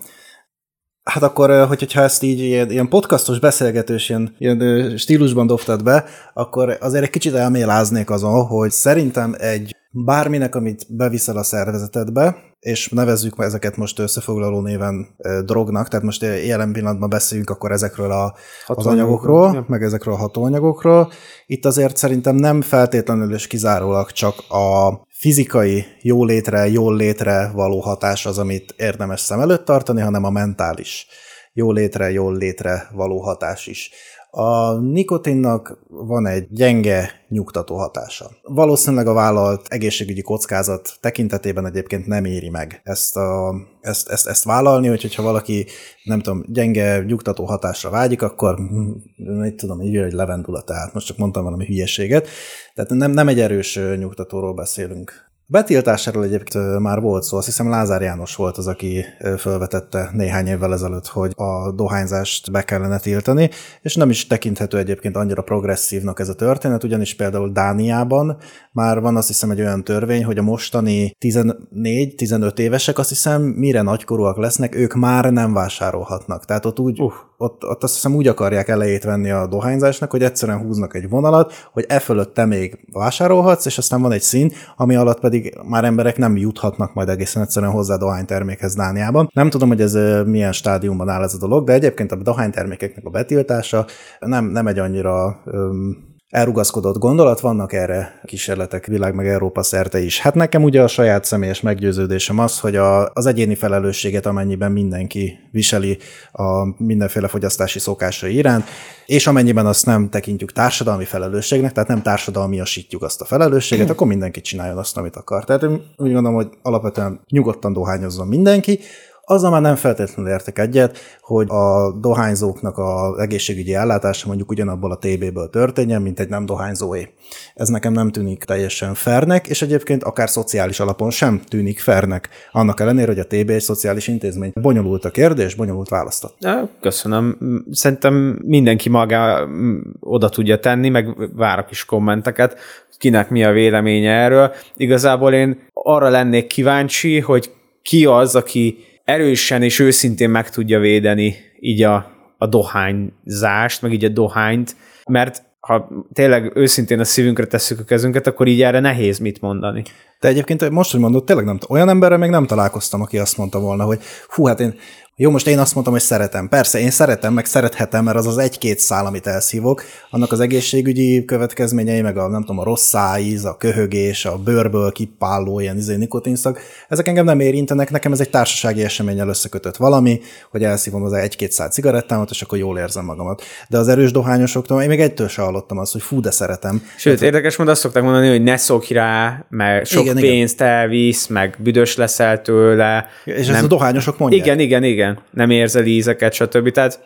Hát akkor, hogyha ezt így ilyen, ilyen podcastos beszélgetős ilyen, ilyen stílusban dobtad be, akkor azért egy kicsit elméláznék azon, hogy szerintem egy bárminek, amit beviszel a szervezetedbe, és nevezzük meg ezeket most összefoglaló néven drognak, tehát most jelen pillanatban beszéljünk akkor ezekről a, az anyagokról, ja. meg ezekről a hatóanyagokról. Itt azért szerintem nem feltétlenül és kizárólag csak a fizikai jólétre, jól létre való hatás az, amit érdemes szem előtt tartani, hanem a mentális jólétre, jól létre való hatás is. A nikotinnak van egy gyenge, nyugtató hatása. Valószínűleg a vállalt egészségügyi kockázat tekintetében egyébként nem éri meg ezt, a, ezt, ezt, ezt vállalni, úgyhogy ha valaki, nem tudom, gyenge, nyugtató hatásra vágyik, akkor hm, mit tudom, így egy levendula, tehát most csak mondtam valami hülyeséget. Tehát nem, nem egy erős nyugtatóról beszélünk. Betiltásáról egyébként már volt szó, azt hiszem Lázár János volt az, aki felvetette néhány évvel ezelőtt, hogy a dohányzást be kellene tiltani, és nem is tekinthető egyébként annyira progresszívnak ez a történet, ugyanis például Dániában már van azt hiszem egy olyan törvény, hogy a mostani 14-15 évesek azt hiszem mire nagykorúak lesznek, ők már nem vásárolhatnak. Tehát ott úgy, uh. ott, ott azt hiszem úgy akarják elejét venni a dohányzásnak, hogy egyszerűen húznak egy vonalat, hogy e fölött te még vásárolhatsz, és aztán van egy szín, ami alatt pedig már emberek nem juthatnak majd egészen egyszerűen hozzá a dohánytermékhez Dániában. Nem tudom, hogy ez milyen stádiumban áll ez a dolog, de egyébként a dohánytermékeknek a betiltása nem, nem egy annyira öm, elrugaszkodott gondolat, vannak erre kísérletek világ meg Európa szerte is. Hát nekem ugye a saját személyes meggyőződésem az, hogy a, az egyéni felelősséget, amennyiben mindenki viseli a mindenféle fogyasztási szokásai iránt, és amennyiben azt nem tekintjük társadalmi felelősségnek, tehát nem társadalmiasítjuk azt a felelősséget, akkor mindenki csináljon azt, amit akar. Tehát én úgy gondolom, hogy alapvetően nyugodtan dohányozzon mindenki, azzal már nem feltétlenül értek egyet, hogy a dohányzóknak az egészségügyi ellátása mondjuk ugyanabból a TB-ből történjen, mint egy nem dohányzóé. Ez nekem nem tűnik teljesen fernek, és egyébként akár szociális alapon sem tűnik fernek. Annak ellenére, hogy a TB egy szociális intézmény. Bonyolult a kérdés, bonyolult választott. Ja, Köszönöm. Szerintem mindenki maga mm, oda tudja tenni, meg várok is kommenteket, kinek mi a véleménye erről. Igazából én arra lennék kíváncsi, hogy ki az, aki erősen és őszintén meg tudja védeni így a, a dohányzást, meg így a dohányt, mert ha tényleg őszintén a szívünkre tesszük a kezünket, akkor így erre nehéz mit mondani. De egyébként most, hogy mondod, tényleg nem, olyan emberrel még nem találkoztam, aki azt mondta volna, hogy hú, hát én jó, most én azt mondtam, hogy szeretem. Persze, én szeretem, meg szerethetem, mert az az egy-két szál, amit elszívok, annak az egészségügyi következményei, meg a, nem tudom, a rossz szájíz, a köhögés, a bőrből kipálló ilyen izé, nikotinszag, ezek engem nem érintenek, nekem ez egy társasági eseménnyel összekötött valami, hogy elszívom az egy-két szál cigarettámat, és akkor jól érzem magamat. De az erős dohányosoktól én még egytől se hallottam azt, hogy fú, de szeretem. Sőt, érdekes módon azt szokták mondani, hogy ne szokj rá, mert sok Igen, igen, igen. pénzt elvisz, meg büdös leszel tőle. És ezt a dohányosok mondják. Igen, igen, igen. Nem érzel ízeket, stb. Tehát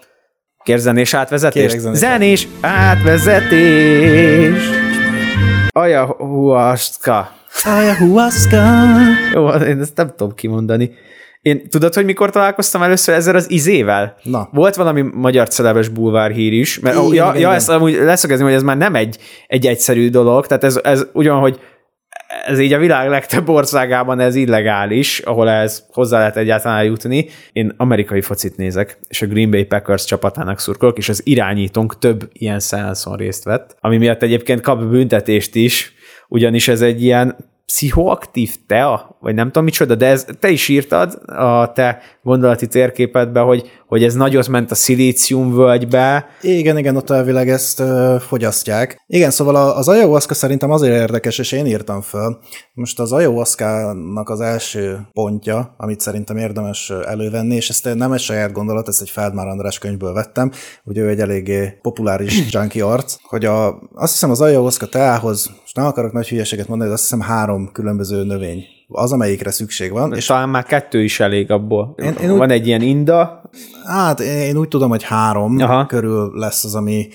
kér zenés átvezetés? Kérek zenés zenés átvezetés! Ayahuasca. Ayahuasca. Jó, én ezt nem tudom kimondani. Én tudod, hogy mikor találkoztam először ezzel az izével? Na. Volt valami magyar celebes bulvár hír is, mert Igen, ja, igen, ja igen. ezt amúgy leszögezni, hogy ez már nem egy, egy egyszerű dolog, tehát ez, ez ugyan, hogy ez így a világ legtöbb országában ez illegális, ahol ez hozzá lehet egyáltalán jutni. Én amerikai focit nézek, és a Green Bay Packers csapatának szurkolok, és az irányítónk több ilyen szeánszon részt vett, ami miatt egyébként kap büntetést is, ugyanis ez egy ilyen pszichoaktív tea, vagy nem tudom micsoda, de ez, te is írtad a te gondolati térképedbe, hogy, hogy ez nagyot ment a szilícium völgybe. Igen, igen, ott elvileg ezt ö, fogyasztják. Igen, szóval a- az ayahuasca szerintem azért érdekes, és én írtam föl. Most az ayahuasca-nak az első pontja, amit szerintem érdemes elővenni, és ezt nem egy saját gondolat, ezt egy Feldmár András könyvből vettem, ugye ő egy eléggé populáris junkie arc, hogy a, azt hiszem az ayahuasca teához, most nem akarok nagy hülyeséget mondani, de azt hiszem három különböző növény az, amelyikre szükség van, És és talán már kettő is elég abból. Én- én úgy- Van egy ilyen inda, Hát én úgy tudom, hogy három Aha. Körül lesz az, ami,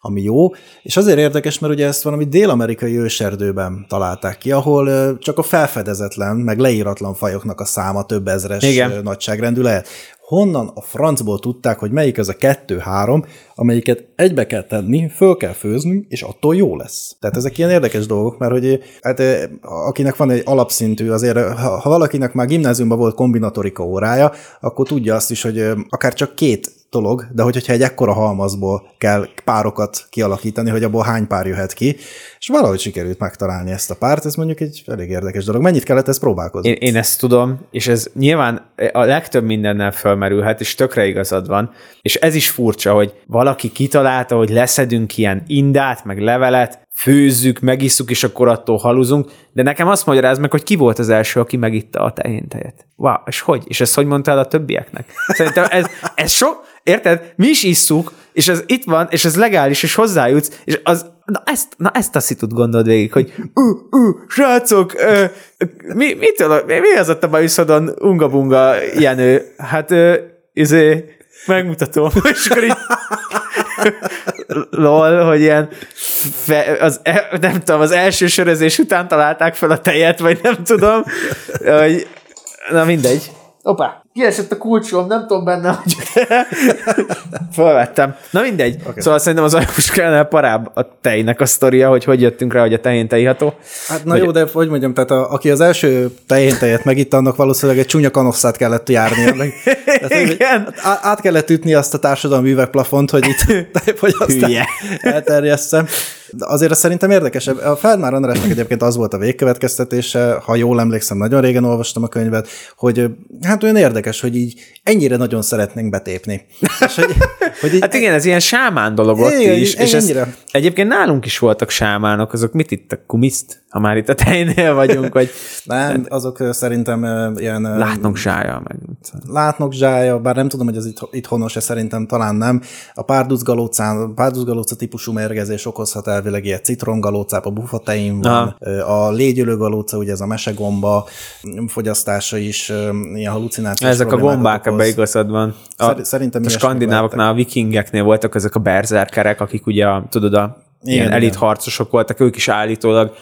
ami jó. És azért érdekes, mert ugye ezt valami dél-amerikai őserdőben találták ki, ahol csak a felfedezetlen, meg leíratlan fajoknak a száma több ezres Igen. nagyságrendű lehet. Honnan a francból tudták, hogy melyik az a kettő-három, amelyiket egybe kell tenni, föl kell főzni, és attól jó lesz. Tehát ezek ilyen érdekes dolgok, mert hogy hát, akinek van egy alapszintű, azért ha, ha valakinek már gimnáziumban volt kombinatorika órája, akkor tudja azt is, hogy akár csak két dolog, de hogy- hogyha egy ekkora halmazból kell párokat kialakítani, hogy abból hány pár jöhet ki, és valahogy sikerült megtalálni ezt a párt, ez mondjuk egy elég érdekes dolog. Mennyit kellett ezt próbálkozni? én, én ezt tudom, és ez nyilván a legtöbb mindennel fölmerülhet, és tökre igazad van, és ez is furcsa, hogy valaki kitalálta, hogy leszedünk ilyen indát, meg levelet, főzzük, megisszuk, és akkor attól haluzunk, de nekem azt magyaráz meg, hogy ki volt az első, aki megitta a tehén tejet. Wow, és hogy? És ezt hogy mondtál a többieknek? Szerintem ez, ez sok, érted? Mi is isszuk, és ez itt van, és ez legális, és hozzájutsz, és az, na ezt, na ezt a szitut gondold végig, hogy ú, ú, srácok, ö, mi, mitől, mi, mi az ott a bajuszodon, unga-bunga, Jenő? Hát, ö, izé, megmutatom, és akkor így lol, hogy ilyen fe, az, e- nem tudom, az első sörözés után találták fel a tejet, vagy nem tudom, hogy, na mindegy. Opa, kiesett a kulcsom, nem tudom benne, hogy felvettem. Na mindegy. Okay. Szóval szerintem az ajuskánál parább a tejnek a sztoria, hogy hogy jöttünk rá, hogy a tején tejiható. Hát na hogy... jó, de hogy mondjam, tehát a, aki az első tején tejet megitta, annak valószínűleg egy csúnya kanosszát kellett járnia. Meg, tehát, Igen. Át kellett ütni azt a társadalmi üvegplafont, hogy itt tejfogyasztás elterjesszem. De azért szerintem érdekesebb. A Feldmár Andrásnak egyébként az volt a végkövetkeztetése, ha jól emlékszem, nagyon régen olvastam a könyvet, hogy hát olyan érdekes, hogy így ennyire nagyon szeretnénk betépni. És hogy, hogy így, hát igen, ez ilyen sámán dolog ott igen, is. És ez, egyébként nálunk is voltak sámánok, azok mit itt a kumiszt, ha már itt a tejnél vagyunk, vagy... Nem, azok szerintem ilyen... Látnok zsája. Meg. Látnok zsája, bár nem tudom, hogy ez itt, itt honos-e, szerintem talán nem. A párduzgalócán, párduzgalóca típusú mérgezés okozhat elvileg ilyen a bufatein van, Aha. a légyölőgalóca, ugye ez a mesegomba fogyasztása is ilyen halucinációs Ezek a gombák, ebbe igazad van. A, szerintem a skandinávoknál, a vikingeknél voltak ezek a berzerkerek, akik ugye, tudod, a igen, ilyen elit harcosok voltak, ők is állítólag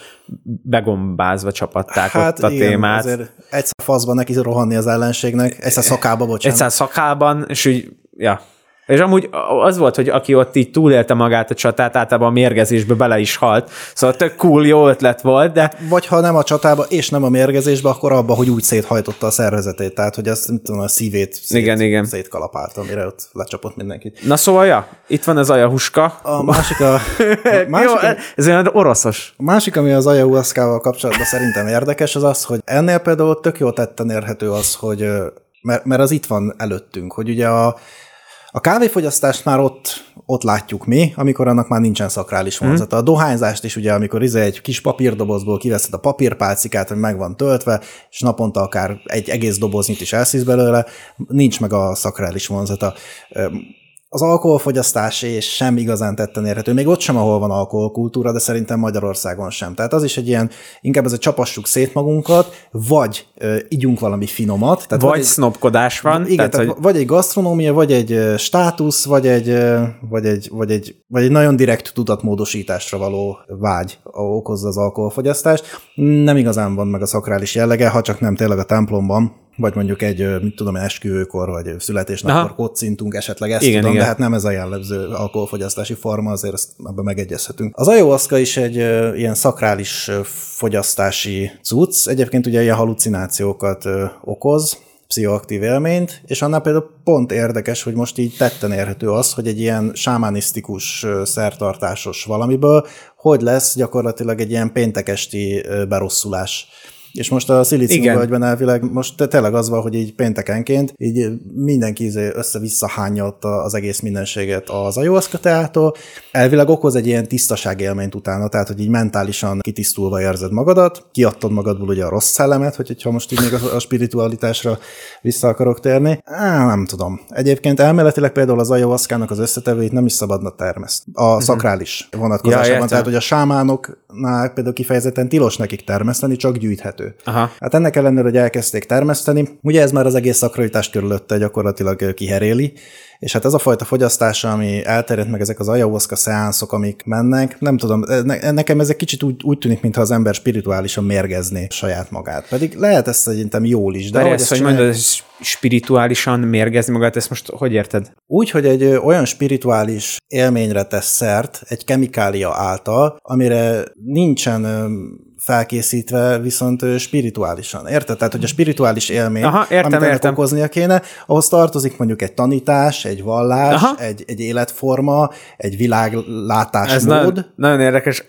begombázva csapatták hát ott a igen, témát. Azért egyszer faszban neki rohanni az ellenségnek, egyszer szakába, bocsánat. Egyszer szakában, és úgy, ja, és amúgy az volt, hogy aki ott így túlélte magát a csatát, általában a mérgezésbe bele is halt. Szóval tök cool, jó ötlet volt, de... Vagy ha nem a csatába, és nem a mérgezésbe, akkor abba, hogy úgy széthajtotta a szervezetét. Tehát, hogy azt, nem tudom, a szívét szét, igen, igen. szétkalapálta, amire ott lecsapott mindenkit. Na szóval, ja, itt van az ajahuska. A másik a... a másik, jó, ez olyan oroszos. A másik, ami az ajahuaszkával kapcsolatban szerintem érdekes, az az, hogy ennél például tök jó tetten érhető az, hogy mert, mert az itt van előttünk, hogy ugye a a kávéfogyasztást már ott, ott látjuk mi, amikor annak már nincsen szakrális mhm. vonzata. A dohányzást is ugye, amikor izé egy kis papírdobozból kiveszed a papírpálcikát, hogy meg van töltve, és naponta akár egy egész doboznit is elszísz belőle, nincs meg a szakrális vonzata az alkoholfogyasztás és sem igazán tetten érhető. Még ott sem, ahol van alkoholkultúra, de szerintem Magyarországon sem. Tehát az is egy ilyen, inkább ez a csapassuk szét magunkat, vagy ö, igyunk valami finomat. Tehát vagy, vagy sznopkodás van. Igen, tehát, tehát hogy... vagy egy gasztronómia, vagy egy státusz, vagy egy, vagy egy, vagy egy, vagy egy nagyon direkt tudatmódosításra való vágy okozza az alkoholfogyasztást. Nem igazán van meg a szakrális jellege, ha csak nem tényleg a templomban, vagy mondjuk egy, mit tudom, esküvőkor, vagy születésnapkor kocintunk, esetleg ezt igen, tudom, igen. de hát nem ez a jellemző alkoholfogyasztási forma, azért ezt abban megegyezhetünk. Az ayahuasca is egy ilyen szakrális fogyasztási cucc, egyébként ugye ilyen halucinációkat okoz, pszichoaktív élményt, és annál például pont érdekes, hogy most így tetten érhető az, hogy egy ilyen sámánisztikus, szertartásos valamiből, hogy lesz gyakorlatilag egy ilyen péntekesti berosszulás és most a szilíciumvölgyben elvileg most tényleg az van, hogy így péntekenként így mindenki izé össze-vissza hányja az egész mindenséget az ayahuasca teától. Elvileg okoz egy ilyen tisztaságélményt utána, tehát hogy így mentálisan kitisztulva érzed magadat, kiadtad magadból ugye a rossz szellemet, hogy ha most így még a spiritualitásra vissza akarok térni. Á, nem tudom. Egyébként elméletileg például az ayahuasca az összetevőit nem is szabadna termeszt. A uh-huh. szakrális vonatkozásában, ja, tehát hogy a sámánoknál például kifejezetten tilos nekik termeszteni, csak gyűjthető termesztő. Aha. Hát ennek ellenére, hogy elkezdték termeszteni, ugye ez már az egész szakralitás körülötte gyakorlatilag kiheréli, és hát ez a fajta fogyasztás, ami elterjedt meg ezek az ayahuasca szeánszok, amik mennek, nem tudom, ne, nekem ez egy kicsit úgy, úgy tűnik, mintha az ember spirituálisan mérgezné saját magát. Pedig lehet ezt szerintem jól is. De, de ezt, hogy mondod, ez spirituálisan mérgezni magát, ezt most hogy érted? Úgy, hogy egy olyan spirituális élményre tesz szert, egy kemikália által, amire nincsen felkészítve viszont spirituálisan. Érted? Tehát, hogy a spirituális élmény, Aha, értem, amit értem. okoznia kéne, ahhoz tartozik mondjuk egy tanítás, egy vallás, egy, egy életforma, egy világlátásmód. Ez nagyon, nagyon érdekes.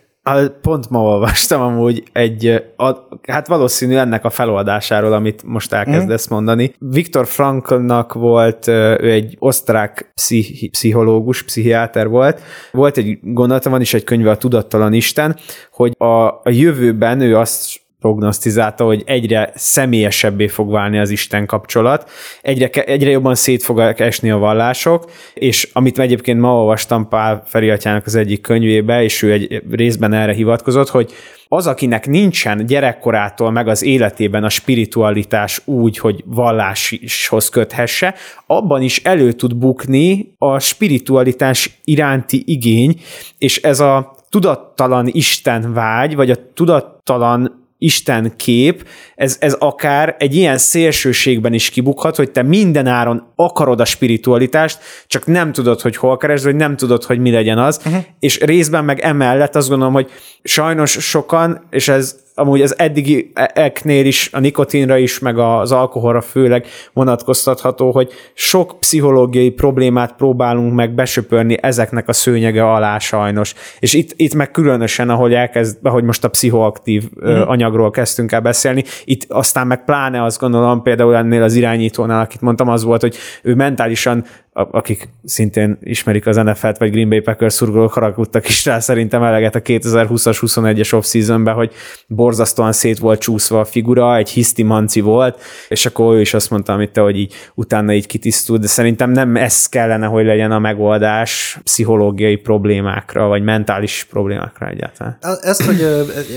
Pont ma olvastam amúgy egy, a, hát valószínű ennek a feloldásáról, amit most elkezdesz mm. mondani. Viktor Franklnak volt, ő egy osztrák pszichi, pszichológus, pszichiáter volt. Volt egy gondolata, van is egy könyve, a Tudattalan Isten, hogy a, a jövőben ő azt prognosztizálta, hogy egyre személyesebbé fog válni az Isten kapcsolat, egyre, egyre jobban szét fog esni a vallások, és amit egyébként ma olvastam Pál Feri az egyik könyvébe, és ő egy részben erre hivatkozott, hogy az, akinek nincsen gyerekkorától meg az életében a spiritualitás úgy, hogy valláshoz köthesse, abban is elő tud bukni a spiritualitás iránti igény, és ez a tudattalan Isten vágy, vagy a tudattalan Isten kép, ez, ez akár egy ilyen szélsőségben is kibukhat, hogy te minden áron akarod a spiritualitást, csak nem tudod, hogy hol keresd, vagy nem tudod, hogy mi legyen az, uh-huh. és részben meg emellett azt gondolom, hogy sajnos sokan, és ez amúgy az eddigi eknél is, a nikotinra is, meg az alkoholra főleg vonatkoztatható, hogy sok pszichológiai problémát próbálunk meg besöpörni ezeknek a szőnyege alá sajnos. És itt, itt meg különösen, ahogy elkezd, ahogy most a pszichoaktív mm. anyagról kezdtünk el beszélni, itt aztán meg pláne azt gondolom, például ennél az irányítónál, akit mondtam, az volt, hogy ő mentálisan akik szintén ismerik az NFL-t, vagy Green Bay Packers szurkolók haragudtak is rá szerintem eleget a 2020-as 21-es off-seasonben, hogy borzasztóan szét volt csúszva a figura, egy hiszti manci volt, és akkor ő is azt mondta, amit te, hogy így utána így kitisztult, de szerintem nem ez kellene, hogy legyen a megoldás pszichológiai problémákra, vagy mentális problémákra egyáltalán. Ezt, hogy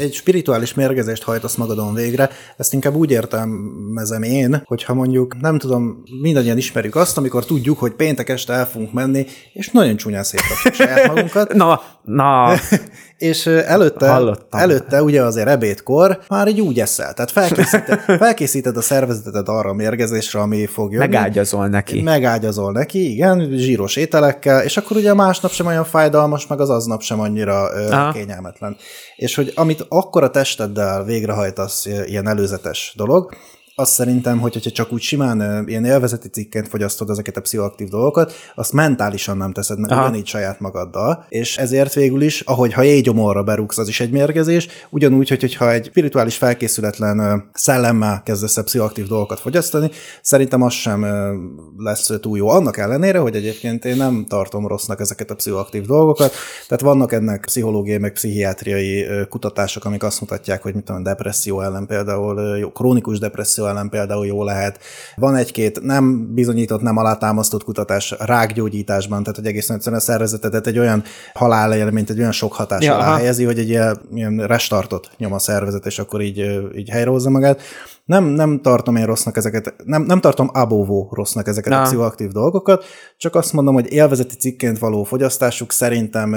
egy spirituális mérgezést hajtasz magadon végre, ezt inkább úgy értelmezem én, hogyha mondjuk, nem tudom, mindannyian ismerjük azt, amikor tudjuk, hogy péntek este el fogunk menni, és nagyon csúnyán szétrakjuk saját magunkat. na, na. és előtte, Hallottam. előtte ugye azért ebédkor már így úgy eszel. Tehát felkészíted, felkészíted a szervezetet arra a mérgezésre, ami fog jönni. Megágyazol neki. Megágyazol neki, igen, zsíros ételekkel, és akkor ugye másnap sem olyan fájdalmas, meg az aznap sem annyira Aha. kényelmetlen. És hogy amit akkor a testeddel végrehajtasz ilyen előzetes dolog, azt szerintem, hogy, hogyha csak úgy simán ilyen élvezeti cikként fogyasztod ezeket a pszichoaktív dolgokat, azt mentálisan nem teszed meg Aha. ugyanígy saját magaddal, és ezért végül is, ahogy ha éjgyomorra berúgsz, az is egy mérgezés, ugyanúgy, hogy, hogyha egy spirituális felkészületlen szellemmel kezdesz el pszichoaktív dolgokat fogyasztani, szerintem az sem lesz túl jó. Annak ellenére, hogy egyébként én nem tartom rossznak ezeket a pszichoaktív dolgokat, tehát vannak ennek pszichológiai, meg pszichiátriai kutatások, amik azt mutatják, hogy mit tudom, depresszió ellen például, jó, krónikus depresszió ellen például jó lehet. Van egy-két nem bizonyított, nem alátámasztott kutatás rákgyógyításban, tehát hogy egészen egyszerűen a szervezetedet egy olyan halálélményt, egy olyan sok hatás ja, alá helyezi, hogy egy ilyen, ilyen restartot nyom a szervezet, és akkor így, így helyrehozza magát. Nem, nem tartom én rossznak ezeket, nem, nem tartom abóvó rossznak ezeket Na. a pszichoaktív dolgokat, csak azt mondom, hogy élvezeti cikként való fogyasztásuk szerintem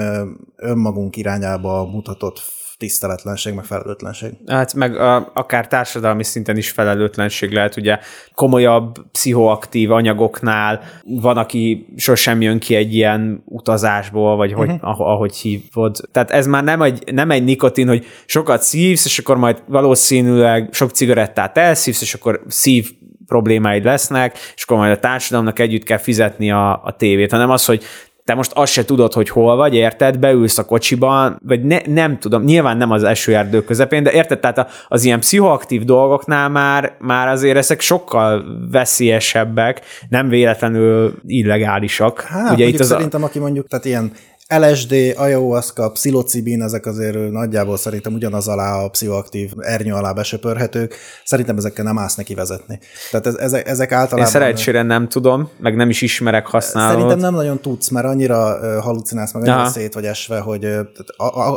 önmagunk irányába mutatott tiszteletlenség, meg felelőtlenség. Hát meg a, akár társadalmi szinten is felelőtlenség lehet, ugye komolyabb pszichoaktív anyagoknál van, aki sosem jön ki egy ilyen utazásból, vagy hogy, uh-huh. ahogy hívod. Tehát ez már nem egy, nem egy nikotin, hogy sokat szívsz, és akkor majd valószínűleg sok cigarettát elszívsz, és akkor szív problémáid lesznek, és akkor majd a társadalomnak együtt kell fizetni a, a tévét, hanem az, hogy te most azt se tudod, hogy hol vagy, érted, beülsz a kocsiban, vagy ne, nem tudom, nyilván nem az esőerdő közepén, de érted, tehát az ilyen pszichoaktív dolgoknál már, már azért ezek sokkal veszélyesebbek, nem véletlenül illegálisak. Hát, Ugye itt az szerintem, a... aki mondjuk, tehát ilyen LSD, ayahuasca, pszilocibin, ezek azért nagyjából szerintem ugyanaz alá a pszichoaktív ernyő alá besöpörhetők. Szerintem ezekkel nem állsz neki vezetni. Tehát ez, ezek, ezek általában... Én szerencsére nem tudom, meg nem is ismerek használót. Szerintem nem nagyon tudsz, mert annyira halucinálsz, meg annyira szét vagy esve, hogy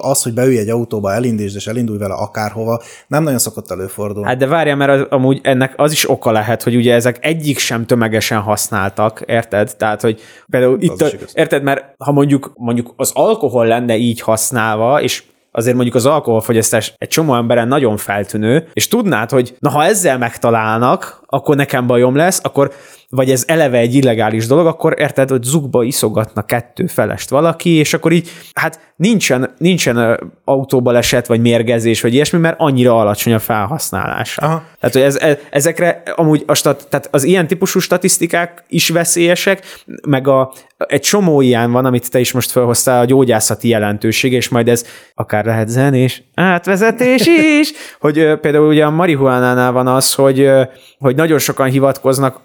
az, hogy beülj egy autóba, elindítsd és elindulj vele akárhova, nem nagyon szokott előfordulni. Hát de várja, mert az, amúgy ennek az is oka lehet, hogy ugye ezek egyik sem tömegesen használtak, érted? Tehát, hogy például itt, a, érted, mert ha mondjuk, mondjuk az alkohol lenne így használva, és azért mondjuk az alkoholfogyasztás egy csomó emberen nagyon feltűnő, és tudnád, hogy na ha ezzel megtalálnak, akkor nekem bajom lesz, akkor vagy ez eleve egy illegális dolog, akkor érted, hogy zugba iszogatna kettő felest valaki, és akkor így, hát nincsen, nincsen autóbaleset, vagy mérgezés, vagy ilyesmi, mert annyira alacsony a felhasználás. Aha. Tehát, hogy ez, ez, ezekre amúgy a stat, tehát az ilyen típusú statisztikák is veszélyesek, meg a, egy csomó ilyen van, amit te is most felhoztál, a gyógyászati jelentőség, és majd ez akár lehet zenés, átvezetés is, hogy például ugye a marihuánánál van az, hogy, hogy nagyon sokan hivatkoznak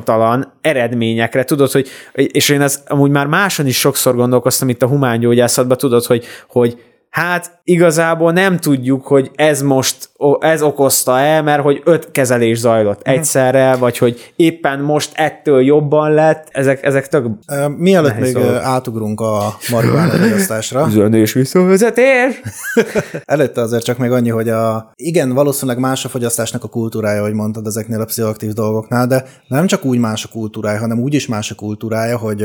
bizonytalan eredményekre, tudod, hogy, és én ezt amúgy már máson is sokszor gondolkoztam itt a humángyógyászatban, tudod, hogy, hogy hát igazából nem tudjuk, hogy ez most ez okozta-e, mert hogy öt kezelés zajlott. Egyszerre, vagy hogy éppen most ettől jobban lett, ezek, ezek tök Mielőtt még ö, átugrunk a marihuána fogyasztásra, üzenés visszavezetés. előtte azért csak még annyi, hogy a, igen, valószínűleg más a fogyasztásnak a kultúrája, hogy mondtad ezeknél a pszichoaktív dolgoknál, de nem csak úgy más a kultúrája, hanem úgy is más a kultúrája, hogy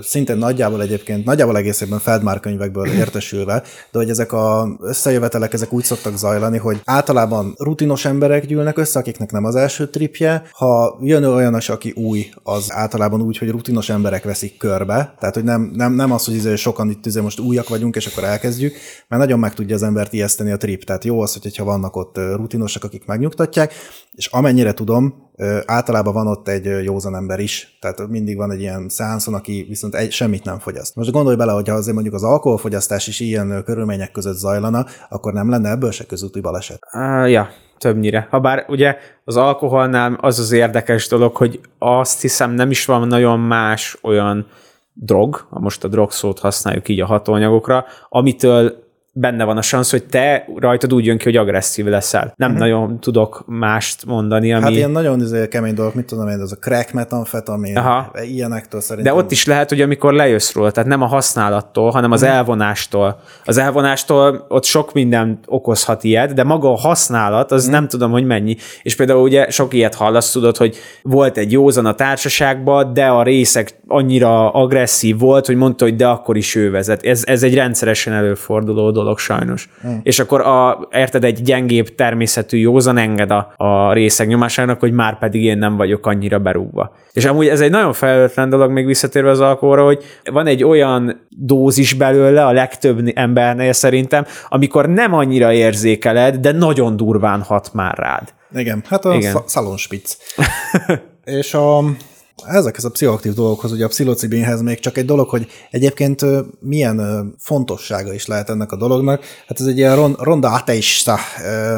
szintén nagyjából egyébként, nagyjából egészében Feldmár könyvekből értesülve, de hogy ezek a összejövetelek, ezek úgy szoktak zajlani, hogy általában rutinos emberek gyűlnek össze, akiknek nem az első tripje. Ha jön olyan, az, aki új, az általában úgy, hogy rutinos emberek veszik körbe, tehát hogy nem, nem, nem az, hogy izé sokan itt izé most újak vagyunk, és akkor elkezdjük, mert nagyon meg tudja az embert ijeszteni a trip. Tehát jó az, hogyha vannak ott rutinosak, akik megnyugtatják, és amennyire tudom, általában van ott egy józan ember is, tehát mindig van egy ilyen szánszon, aki viszont egy, semmit nem fogyaszt. Most gondolj bele, hogy ha azért mondjuk az alkoholfogyasztás is ilyen körülmények között zajlana, akkor nem lenne ebből se közúti baleset. Uh, ja, többnyire. Habár ugye az alkoholnál az az érdekes dolog, hogy azt hiszem nem is van nagyon más olyan drog, most a drog szót használjuk így a hatóanyagokra, amitől benne van a szansz, hogy te rajtad úgy jön ki, hogy agresszív leszel. Nem uh-huh. nagyon tudok mást mondani, ami... Hát ilyen nagyon izé, kemény dolgok, mit tudom én, ez a crack metamfetamin, Aha. ilyenektől szerintem. De ott is lehet, hogy amikor lejössz róla, tehát nem a használattól, hanem az elvonástól. Az elvonástól ott sok minden okozhat ilyet, de maga a használat, az nem tudom, hogy mennyi. És például ugye sok ilyet hallasz, tudod, hogy volt egy józan a társaságban, de a részek annyira agresszív volt, hogy mondta, hogy de akkor is ő vezet. Ez, ez egy rendszeresen előforduló dolog sajnos. És akkor a, érted, egy gyengébb természetű józan enged a, a részek nyomásának, hogy már pedig én nem vagyok annyira berúgva. És amúgy ez egy nagyon felelőtlen dolog, még visszatérve az alkoholra, hogy van egy olyan dózis belőle a legtöbb embernél szerintem, amikor nem annyira érzékeled, de nagyon durván hat már rád. Igen, hát a Igen. sz- szalonspic. és a, ezekhez a pszichoaktív dolgokhoz, ugye a pszilocibinhez még csak egy dolog, hogy egyébként milyen fontossága is lehet ennek a dolognak. Hát ez egy ilyen ron, ronda ateista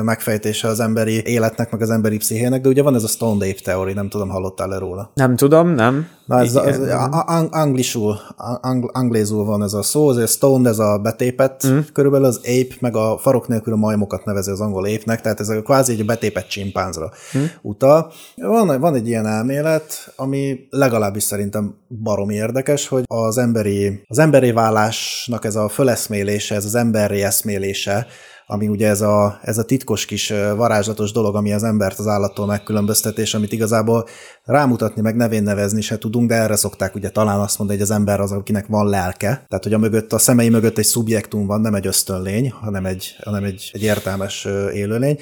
megfejtése az emberi életnek, meg az emberi pszichének, de ugye van ez a Stone Ape teóri, nem tudom, hallottál-e róla? Nem tudom, nem? Na, ez, az, ang, anglisul, ang, anglézul van ez a szó, ez a stone, ez a betépet, mm. körülbelül az ape, meg a farok nélkül a majmokat nevezi az angol ape-nek, tehát ez a kvázi egy betépet csimpánzra mm. utal. Van, van egy ilyen elmélet, ami legalábbis szerintem baromi érdekes, hogy az emberi, az emberi válásnak ez a föleszmélése, ez az emberi eszmélése, ami ugye ez a, ez a titkos kis varázslatos dolog, ami az embert az állattól megkülönböztetés, amit igazából rámutatni, meg nevén nevezni se tudunk, de erre szokták ugye talán azt mondani, hogy az ember az, akinek van lelke. Tehát, hogy a mögött, a szemei mögött egy szubjektum van, nem egy ösztönlény, hanem egy, hanem egy, egy értelmes élőlény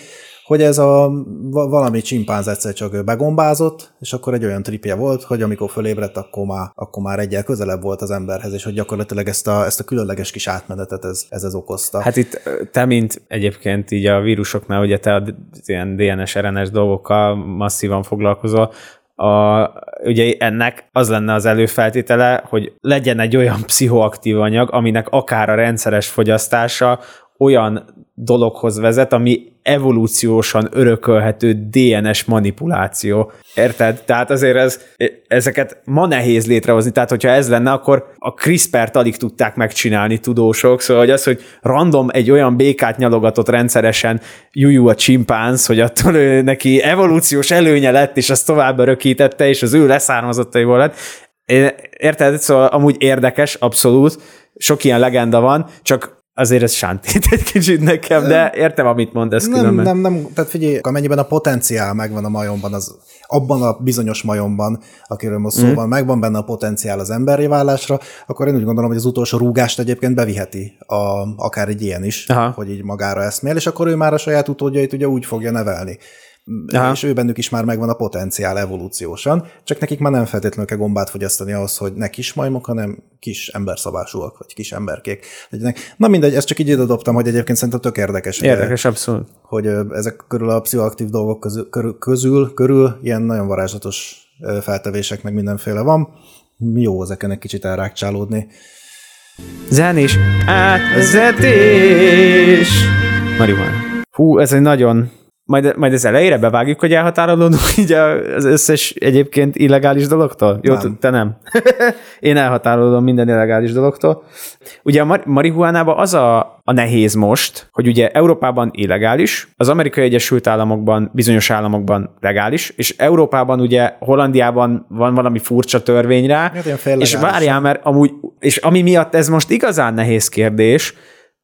hogy ez a va- valami csimpánz egyszer csak begombázott, és akkor egy olyan tripje volt, hogy amikor fölébredt, akkor már, akkor már egyel közelebb volt az emberhez, és hogy gyakorlatilag ezt a, ezt a különleges kis átmenetet ez, ez, ez okozta. Hát itt te, mint egyébként így a vírusoknál, ugye te a ilyen DNS, RNS dolgokkal masszívan foglalkozol, a, ugye ennek az lenne az előfeltétele, hogy legyen egy olyan pszichoaktív anyag, aminek akár a rendszeres fogyasztása olyan dologhoz vezet, ami evolúciósan örökölhető DNS manipuláció. Érted? Tehát azért ez, ezeket ma nehéz létrehozni, tehát hogyha ez lenne, akkor a CRISPR-t alig tudták megcsinálni tudósok, szóval hogy az, hogy random egy olyan békát nyalogatott rendszeresen Juju a csimpánz, hogy attól ő, neki evolúciós előnye lett, és azt tovább örökítette, és az ő leszármazottaiból lett. Érted? Szóval amúgy érdekes, abszolút. Sok ilyen legenda van, csak azért ez sántít egy kicsit nekem, de értem, amit mondasz Nem, különben. nem, nem, tehát figyelj, amennyiben a potenciál megvan a majomban, az abban a bizonyos majomban, akiről most szó van, megvan benne a potenciál az emberi válásra, akkor én úgy gondolom, hogy az utolsó rúgást egyébként beviheti a, akár egy ilyen is, Aha. hogy így magára eszmél, és akkor ő már a saját utódjait ugye úgy fogja nevelni. Aha. És ő bennük is már megvan a potenciál evolúciósan, csak nekik már nem feltétlenül kell gombát fogyasztani ahhoz, hogy ne kis majmok, hanem kis emberszabásúak, vagy kis emberkék legyenek. Na mindegy, ezt csak így ide dobtam, hogy egyébként szerintem tök érdekes. ugye, Érdekes, abszolút. hogy ezek körül a pszichoaktív dolgok közül, körül, közül, körül ilyen nagyon varázslatos feltevések, meg mindenféle van. Jó ezeken egy kicsit elrákcsálódni. Zenés átvezetés! Marihuana. Hú, ez egy nagyon Majd, majd az elejére bevágjuk, hogy elhatárolódunk így az összes egyébként illegális dologtól? Jó, Nem. te nem. Én elhatárolódom minden illegális dologtól. Ugye a mar- marihuánában az a, a nehéz most, hogy ugye Európában illegális, az Amerikai Egyesült Államokban, bizonyos államokban legális, és Európában ugye Hollandiában van valami furcsa törvény rá, Hát és várjál, mert amúgy, és ami miatt ez most igazán nehéz kérdés,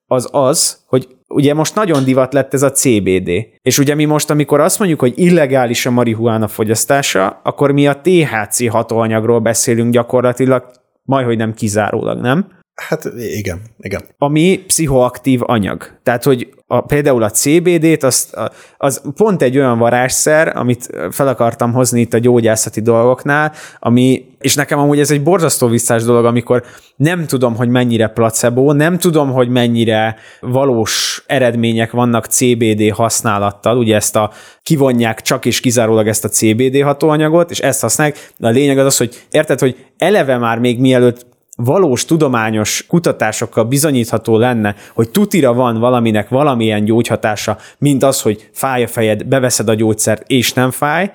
az az, hogy ugye most nagyon divat lett ez a CBD. És ugye mi most, amikor azt mondjuk, hogy illegális a marihuána fogyasztása, akkor mi a THC hatóanyagról beszélünk gyakorlatilag, majdhogy nem kizárólag, nem? Hát igen, igen. ami pszichoaktív anyag. Tehát, hogy a, például a CBD-t, az, az pont egy olyan varázsszer, amit fel akartam hozni itt a gyógyászati dolgoknál, ami, és nekem amúgy ez egy borzasztó visszás dolog, amikor nem tudom, hogy mennyire placebo, nem tudom, hogy mennyire valós eredmények vannak CBD használattal, ugye ezt a kivonják csak és kizárólag ezt a CBD hatóanyagot, és ezt használják, de a lényeg az az, hogy érted, hogy eleve már még mielőtt valós tudományos kutatásokkal bizonyítható lenne, hogy tutira van valaminek valamilyen gyógyhatása, mint az, hogy fáj a fejed, beveszed a gyógyszert és nem fáj,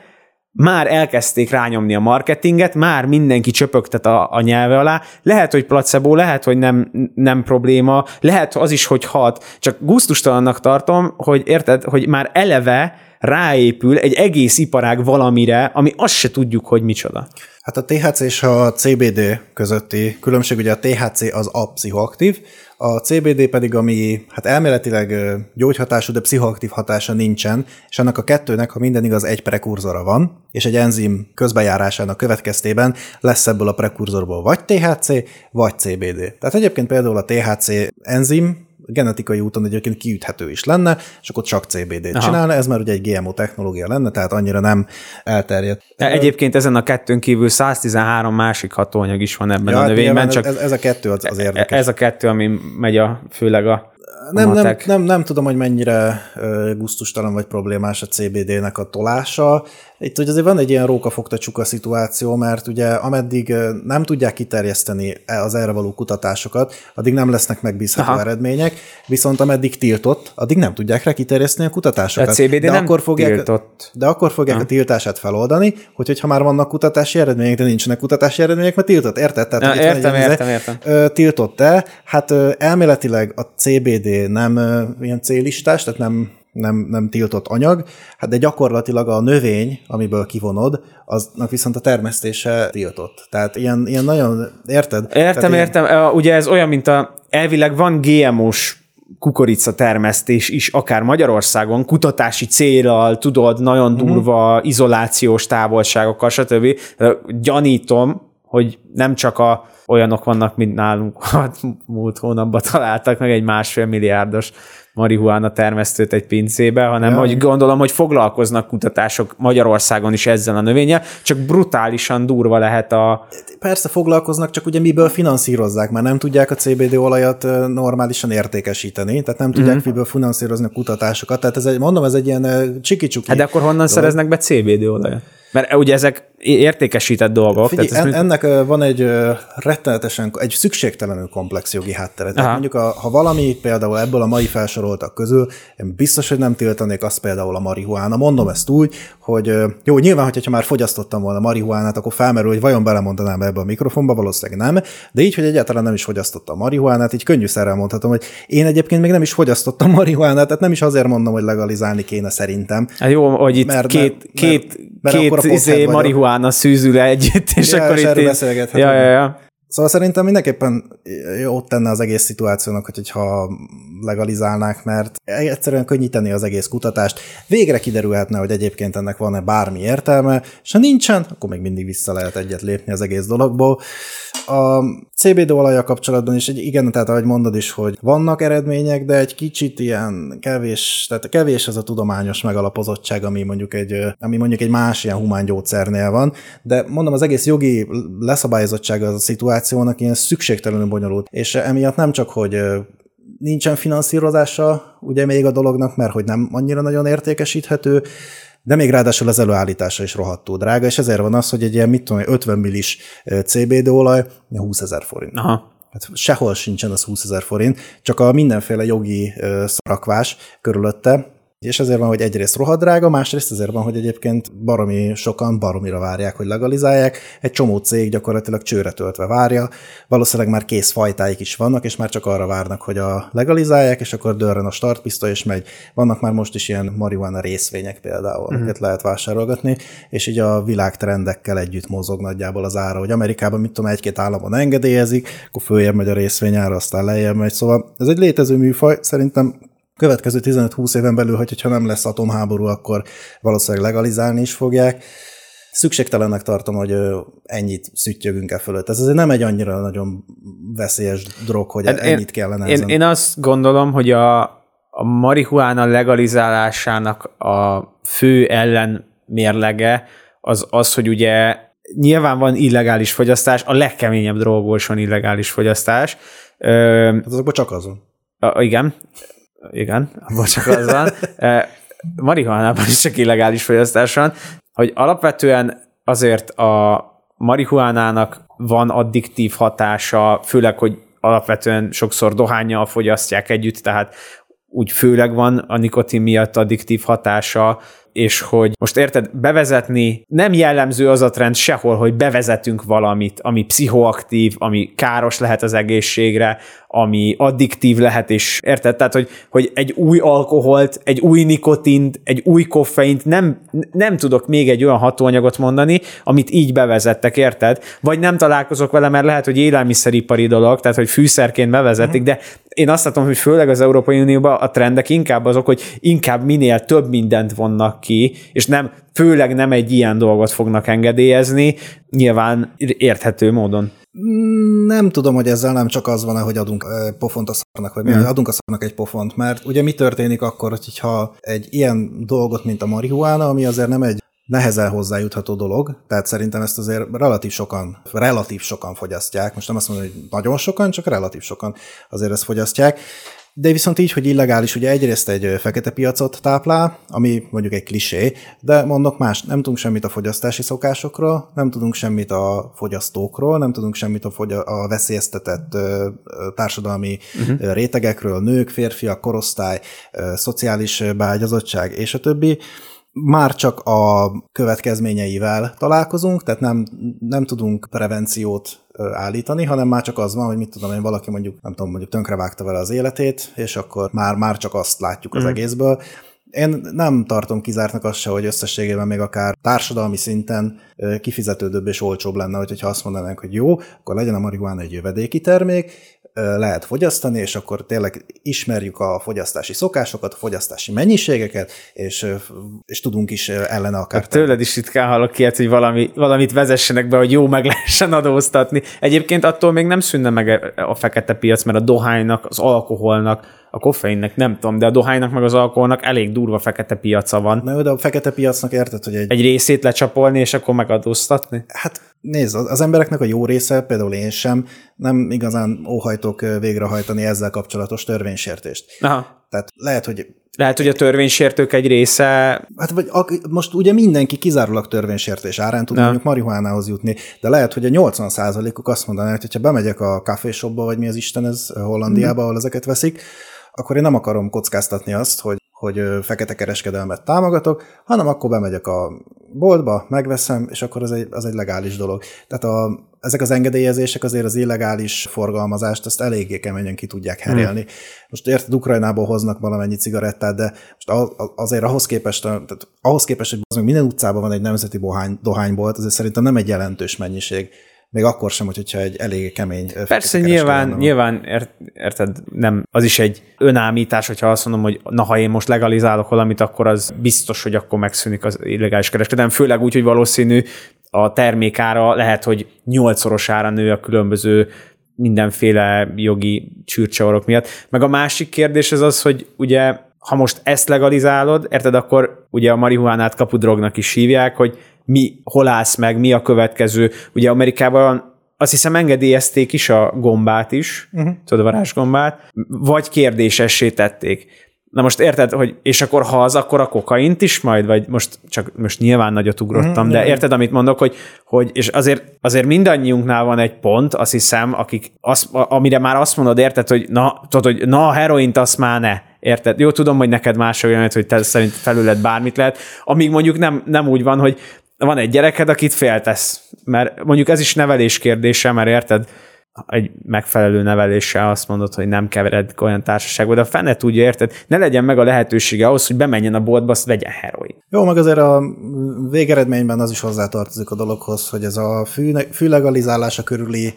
már elkezdték rányomni a marketinget, már mindenki csöpögtet a, a nyelve alá. Lehet, hogy placebo, lehet, hogy nem, nem probléma, lehet az is, hogy hat. Csak gusztustalannak tartom, hogy érted, hogy már eleve ráépül egy egész iparág valamire, ami azt se tudjuk, hogy micsoda. Hát a THC és a CBD közötti különbség, ugye a THC az a pszichoaktív, a CBD pedig, ami hát elméletileg gyógyhatású, de pszichoaktív hatása nincsen, és annak a kettőnek, ha minden igaz, egy prekurzora van, és egy enzim közbejárásának következtében lesz ebből a prekurzorból vagy THC, vagy CBD. Tehát egyébként például a THC enzim genetikai úton egyébként kiüthető is lenne, és akkor csak CBD-t Aha. csinálna, ez már ugye egy GMO technológia lenne, tehát annyira nem elterjedt. Egyébként ezen a kettőn kívül 113 másik hatóanyag is van ebben Ja, a hát növényben, csak ez, ez a kettő az, az érdekes. ez a kettő, ami megy a, főleg a, nem, nem, nem, nem tudom, hogy mennyire gusztustalan vagy problémás a CBD-nek a tolása. Itt ugye azért van egy ilyen rókafogta csuka szituáció, mert ugye ameddig nem tudják kiterjeszteni e- az erre való kutatásokat, addig nem lesznek megbízható Aha. eredmények, viszont ameddig tiltott, addig nem tudják rá kiterjeszteni a kutatásokat. De a CBD nem tiltott. De akkor fogják a tiltását feloldani, hogy hogyha már vannak kutatási eredmények, de nincsenek kutatási eredmények, mert tiltott, érted? Tehát, egy értem, értem, értem. ö, tiltott-e? Hát elméletileg a CBD nem ö, ilyen célistás, tehát nem, nem, nem tiltott anyag, hát de gyakorlatilag a növény, amiből kivonod, aznak viszont a termesztése tiltott. Tehát ilyen, ilyen nagyon, érted? Értem, Tehát ilyen- értem. Ö, Ugye ez olyan, mint a elvileg van GMO-s kukorica termesztés is, akár Magyarországon, kutatási célral, tudod, nagyon Mhm. durva izolációs távolságokkal, stb. Gyanítom, hogy nem csak a olyanok vannak, mint nálunk, múlt hónapban találtak meg egy másfél milliárdos marihuána termesztőt egy pincébe, hanem Ja. hogy gondolom, hogy foglalkoznak kutatások Magyarországon is ezzel a növényel, csak brutálisan durva lehet a, Persze foglalkoznak, csak ugye miből finanszírozzák, mert nem tudják a CBD olajat normálisan értékesíteni, tehát nem tudják, miből finanszírozni a kutatásokat. Tehát ez egy, mondom, ez egy ilyen csiki-csuki. Hát de akkor honnan szereznek be CBD olajat? Mert ugye ezek értékesített dolgok. Figyelj, tehát en, mind- ennek ö, van egy ö, rettenetesen, egy szükségtelenül komplex jogi háttere. Tehát mondjuk, a, ha valami például ebből a mai felsoroltak közül, én biztos, hogy nem tiltanék azt például a marihuána. Mondom ezt úgy, hogy jó, nyilván, hogyha már fogyasztottam volna marihuánát, akkor felmerül, hogy vajon belemondanám ebbe a mikrofonba, valószínűleg nem, de így, hogy egyáltalán nem is fogyasztottam marihuánát, így könnyűszerrel mondhatom, hogy én egyébként még nem is fogyasztottam marihuánát, tehát nem is azért mondom, hogy legalizálni kéne szerintem. Hát jó, hogy itt Mert- két, mert- két, mert két akkor a izé marihuána szűzül együtt, és Ja, akkor és itt... erről így- beszélgethetünk. Ja, ja, ja. Szóval szerintem mindenképpen jót tenne az egész szituációnak, hogy- hogyha legalizálnák, mert egyszerűen könnyíteni az egész kutatást. Végre kiderülhetne, hogy egyébként ennek van-e bármi értelme, és ha nincsen, akkor még mindig vissza lehet egyet lépni az egész dologból. A CBD olaja kapcsolatban is, egy, igen, tehát ahogy mondod is, hogy vannak eredmények, de egy kicsit ilyen kevés, tehát kevés az a tudományos megalapozottság, ami mondjuk egy, ami mondjuk egy más ilyen humán gyógyszernél van, de mondom, az egész jogi leszabályozottsága az a szituációnak ilyen szükségtelenül bonyolult, és emiatt nem csak, hogy nincsen finanszírozása ugye még a dolognak, mert hogy nem annyira nagyon értékesíthető, de még ráadásul az előállítása is rohadtul drága, és ezért van az, hogy egy ilyen, mit tudom, én, 50 millis CBD olaj 20 ezer forint. Aha. Hát sehol sincsen az 20 ezer forint, csak a mindenféle jogi szarakvás körülötte, És ezért van, hogy egyrészt rohadrága, másrészt azért van, hogy egyébként baromi sokan baromira várják, hogy legalizálják. Egy csomó cég gyakorlatilag csőre töltve várja. Valószínűleg már kész fajtáik is vannak, és már csak arra várnak, hogy a legalizálják, és akkor dörren a startpisztoly, és megy. Vannak már most is ilyen marihuana részvények például, mm. amiket lehet vásárolgatni, és így a világtrendekkel együtt mozog nagyjából az ára, hogy Amerikában, mit tudom, egy-két államon engedélyezik, akkor följebb megy a részvényára, aztán lejjebb megy. Szóval ez egy létező műfaj, szerintem következő 15-20 éven belül, hogyha nem lesz atomháború, akkor valószínűleg legalizálni is fogják. Szükségtelennek tartom, hogy ennyit szüttyögünk e fölött. Ez azért nem egy annyira nagyon veszélyes drog, hogy hát ennyit kellene én, én azt gondolom, hogy a, a marihuána legalizálásának a fő ellenmérlege az az, hogy ugye nyilván van illegális fogyasztás, a legkeményebb drogból is van illegális fogyasztás. Hát azokban csak azon. A, igen, igen, abban csak az van. Marihuánában is csak illegális fogyasztás van, hogy alapvetően azért a marihuánának van addiktív hatása, főleg, hogy alapvetően sokszor dohányjal fogyasztják együtt, tehát úgy főleg van a nikotin miatt addiktív hatása, és hogy most érted, bevezetni nem jellemző az a trend sehol, hogy bevezetünk valamit, ami pszichoaktív, ami káros lehet az egészségre, ami addiktív lehet, és érted? Tehát, hogy, hogy egy új alkoholt, egy új nikotint, egy új koffeint nem, nem tudok még egy olyan hatóanyagot mondani, amit így bevezettek, érted? Vagy nem találkozok vele, mert lehet, hogy élelmiszeripari dolog, tehát, hogy fűszerként bevezetik, de én azt látom, hogy főleg az Európai Unióban a trendek inkább azok, hogy inkább minél több mindent vonnak ki, és nem, főleg nem egy ilyen dolgot fognak engedélyezni, nyilván érthető módon. Nem tudom, hogy ezzel nem csak az van, hogy adunk pofont a szarnak, vagy mi, mm. adunk a szarnak egy pofont, mert ugye mi történik akkor, hogyha egy ilyen dolgot, mint a marihuána, ami azért nem egy nehezen hozzájutható dolog, tehát szerintem ezt azért relatív sokan, relatív sokan fogyasztják, most nem azt mondom, hogy nagyon sokan, csak relatív sokan azért ezt fogyasztják, de viszont így, hogy illegális, ugye egyrészt egy fekete piacot táplál, ami mondjuk egy klisé, de mondok más, nem tudunk semmit a fogyasztási szokásokról, nem tudunk semmit a fogyasztókról, nem tudunk semmit a, fogy- a veszélyeztetett társadalmi uh-huh. rétegekről, nők, férfiak, korosztály, szociális beágyazottság és a többi már csak a következményeivel találkozunk, tehát nem, nem tudunk prevenciót állítani, hanem már csak az van, hogy mit tudom én, valaki mondjuk, nem tudom, mondjuk tönkrevágta vele az életét, és akkor már, már csak azt látjuk az mm. egészből. Én nem tartom kizártnak azt se, hogy összességében még akár társadalmi szinten kifizetődőbb és olcsóbb lenne, hogyha azt mondanánk, hogy jó, akkor legyen a marihuána egy jövedéki termék, lehet fogyasztani, és akkor tényleg ismerjük a fogyasztási szokásokat, a fogyasztási mennyiségeket, és, és tudunk is ellene akár. Hát tőled is ritkán hallok ilyet, hogy valami, valamit vezessenek be, hogy jó meg lehessen adóztatni. Egyébként attól még nem szűnne meg a fekete piac, mert a dohánynak, az alkoholnak, a koffeinnek nem tudom, de a dohánynak meg az alkoholnak elég durva fekete piaca van. Na jó, de a fekete piacnak érted, hogy egy... Egy részét lecsapolni, és akkor megadóztatni? Hát nézd, az embereknek a jó része, például én sem, nem igazán óhajtok végrehajtani ezzel kapcsolatos törvénysértést. Aha. Tehát lehet, hogy lehet, hogy a törvénysértők egy része... Hát vagy most ugye mindenki kizárólag törvénysértés árán tud mondjuk marihuánához jutni, de lehet, hogy a 80%-uk azt mondaná, hogy ha bemegyek a kávéshopba, vagy mi az Isten ez Hollandiába, mm. ahol ezeket veszik, akkor én nem akarom kockáztatni azt, hogy, hogy fekete kereskedelmet támogatok, hanem akkor bemegyek a boltba, megveszem, és akkor az egy, az egy legális dolog. Tehát a, ezek az engedélyezések azért az illegális forgalmazást ezt eléggé keményen ki tudják herélni. Hmm. Most érted, Ukrajnából hoznak valamennyi cigarettát, de most azért ahhoz képest, tehát ahhoz képest, hogy minden utcában van egy nemzeti bohány, dohánybolt, azért szerintem nem egy jelentős mennyiség még akkor sem, hogyha egy elég kemény Persze nyilván, nyilván ért, érted, nem, az is egy önállítás, hogyha azt mondom, hogy na, ha én most legalizálok valamit, akkor az biztos, hogy akkor megszűnik az illegális kereskedelem, főleg úgy, hogy valószínű a termékára lehet, hogy nyolcszorosára nő a különböző mindenféle jogi csürcsavarok miatt. Meg a másik kérdés az az, hogy ugye ha most ezt legalizálod, érted, akkor ugye a marihuánát kapudrognak is hívják, hogy mi, hol állsz meg, mi a következő. Ugye Amerikában azt hiszem engedélyezték is a gombát is, uh-huh. tudod, a varázsgombát, vagy kérdésessé tették. Na most érted, hogy és akkor ha az, akkor a kokaint is majd, vagy most csak most nyilván nagyot ugrottam, mm, de érted, amit mondok, hogy, hogy és azért, azért mindannyiunknál van egy pont, azt hiszem, akik azt, amire már azt mondod, érted, hogy na, tudod, hogy na, a heroint azt már ne Érted? Jó, tudom, hogy neked más olyan, hogy te szerint felület bármit lehet, amíg mondjuk nem, nem úgy van, hogy van egy gyereked, akit féltesz. Mert mondjuk ez is nevelés kérdése, mert érted? egy megfelelő neveléssel azt mondod, hogy nem kevered olyan társaságba, de a fene tudja, érted? Ne legyen meg a lehetősége ahhoz, hogy bemenjen a boltba, azt vegyen heroin. Jó, meg azért a végeredményben az is hozzátartozik a dologhoz, hogy ez a fű, fűlegalizálása körüli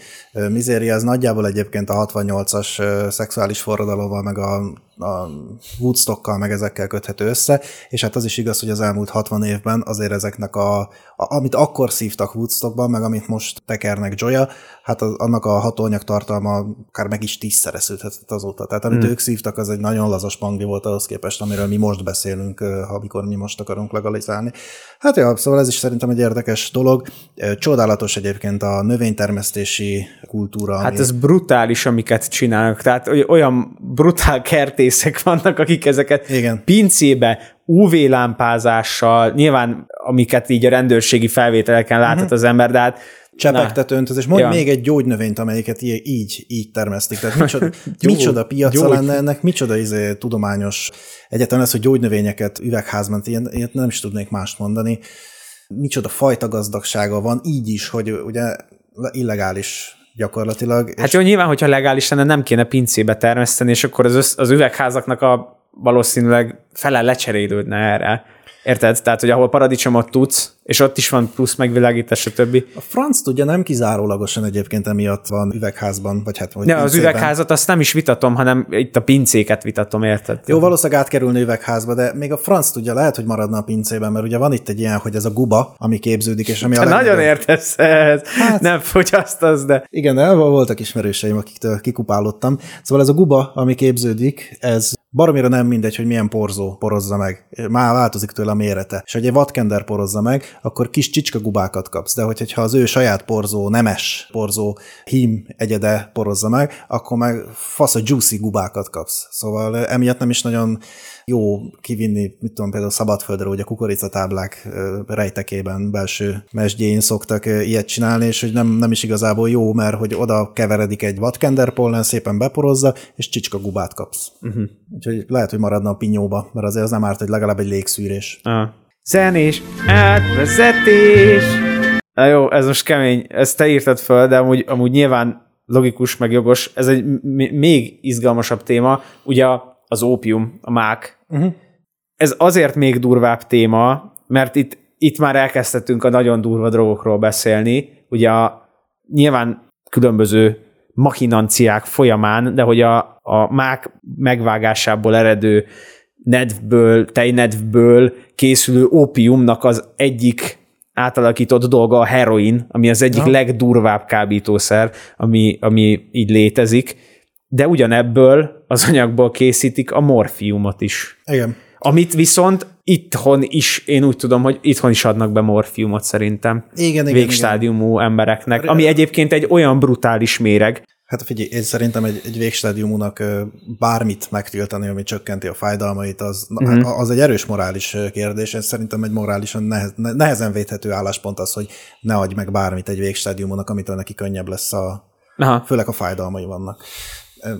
mizéria, az nagyjából egyébként a 68-as ö, szexuális forradalommal, meg a, a Woodstockkal, meg ezekkel köthető össze, és hát az is igaz, hogy az elmúlt 60 évben azért ezeknek a, a amit akkor szívtak Woodstockban, meg amit most tekernek Joya, hát az, annak a hatóanyag tartalma akár meg is tízszereződhetett azóta. Tehát amit mm. ők szívtak, az egy nagyon lazas pangli volt ahhoz képest, amiről mi most beszélünk, amikor mi most akarunk legalizálni. Hát ja, szóval ez is szerintem egy érdekes dolog. Csodálatos egyébként a növénytermesztési kultúra. Hát ami... ez brutális, amiket csinálnak. Tehát olyan brutál kertészek vannak, akik ezeket Igen. pincébe UV lámpázással, nyilván amiket így a rendőrségi felvételeken láthat uh-huh. az ember, de hát csepegtet öntözés. és mondj ja. még egy gyógynövényt, amelyiket így, így termesztik. Tehát micsoda, micsoda piaca gyógy. lenne ennek, micsoda izé, tudományos egyetem lesz, hogy gyógynövényeket üvegházban, ilyen, ilyet nem is tudnék mást mondani. Micsoda fajta gazdagsága van, így is, hogy ugye illegális gyakorlatilag. Hát jó, nyilván, hogyha legális lenne, nem kéne pincébe termeszteni, és akkor az, össz, az üvegházaknak a valószínűleg fele lecserélődne erre. Érted? Tehát, hogy ahol paradicsomot tudsz, és ott is van plusz megvilágítás, stb. A franc tudja nem kizárólagosan egyébként emiatt van üvegházban, vagy hát vagy ja, az üvegházat azt nem is vitatom, hanem itt a pincéket vitatom, érted? Jó, valószínűleg átkerülni üvegházba, de még a franc tudja, lehet, hogy maradna a pincében, mert ugye van itt egy ilyen, hogy ez a guba, ami képződik, és ami a legnagyobb... Nagyon értesz ez. Hát, nem fogyasztasz, de... Igen, de voltak ismerőseim, akiktől kikupálottam. Szóval ez a guba, ami képződik, ez baromira nem mindegy, hogy milyen porzó porozza meg. Már változik tőle a mérete. És hogy egy vatkender porozza meg, akkor kis csicskagubákat kapsz. De hogyha az ő saját porzó, nemes porzó, hím egyede porozza meg, akkor meg fasz a juicy gubákat kapsz. Szóval emiatt nem is nagyon jó kivinni, mit tudom, például szabadföldre, hogy a kukoricatáblák rejtekében, belső mesdjén szoktak ilyet csinálni, és hogy nem, nem is igazából jó, mert hogy oda keveredik egy vadkenderpollen, szépen beporozza, és csicska gubát kapsz. Uh-huh. Úgyhogy lehet, hogy maradna a pinyóba, mert azért az nem árt, hogy legalább egy légszűrés. Uh. Zenés átvezetés! Na jó, ez most kemény, ezt te írtad föl, de amúgy, amúgy nyilván logikus, meg jogos. Ez egy még izgalmasabb téma. Ugye az ópium, a mák. Uh-huh. Ez azért még durvább téma, mert itt, itt már elkezdhetünk a nagyon durva drogokról beszélni. Ugye a, nyilván különböző machinanciák folyamán, de hogy a, a mák megvágásából eredő nedvből, tejnedvből készülő ópiumnak az egyik átalakított dolga a heroin, ami az egyik ja. legdurvább kábítószer, ami, ami így létezik, de ugyanebből az anyagból készítik a morfiumot is. Igen. Amit viszont itthon is, én úgy tudom, hogy itthon is adnak be morfiumot szerintem. Igen, igen, Végstádiumú igen. embereknek, ami egyébként egy olyan brutális méreg, Hát figyelj, én szerintem egy, egy végstádiumúnak bármit megtiltani, ami csökkenti a fájdalmait, az, uh-huh. az egy erős morális kérdés. Ez szerintem egy morálisan nehez, nehezen védhető álláspont az, hogy ne adj meg bármit egy végstádiumúnak, amitől neki könnyebb lesz a, Aha. főleg a fájdalmai vannak.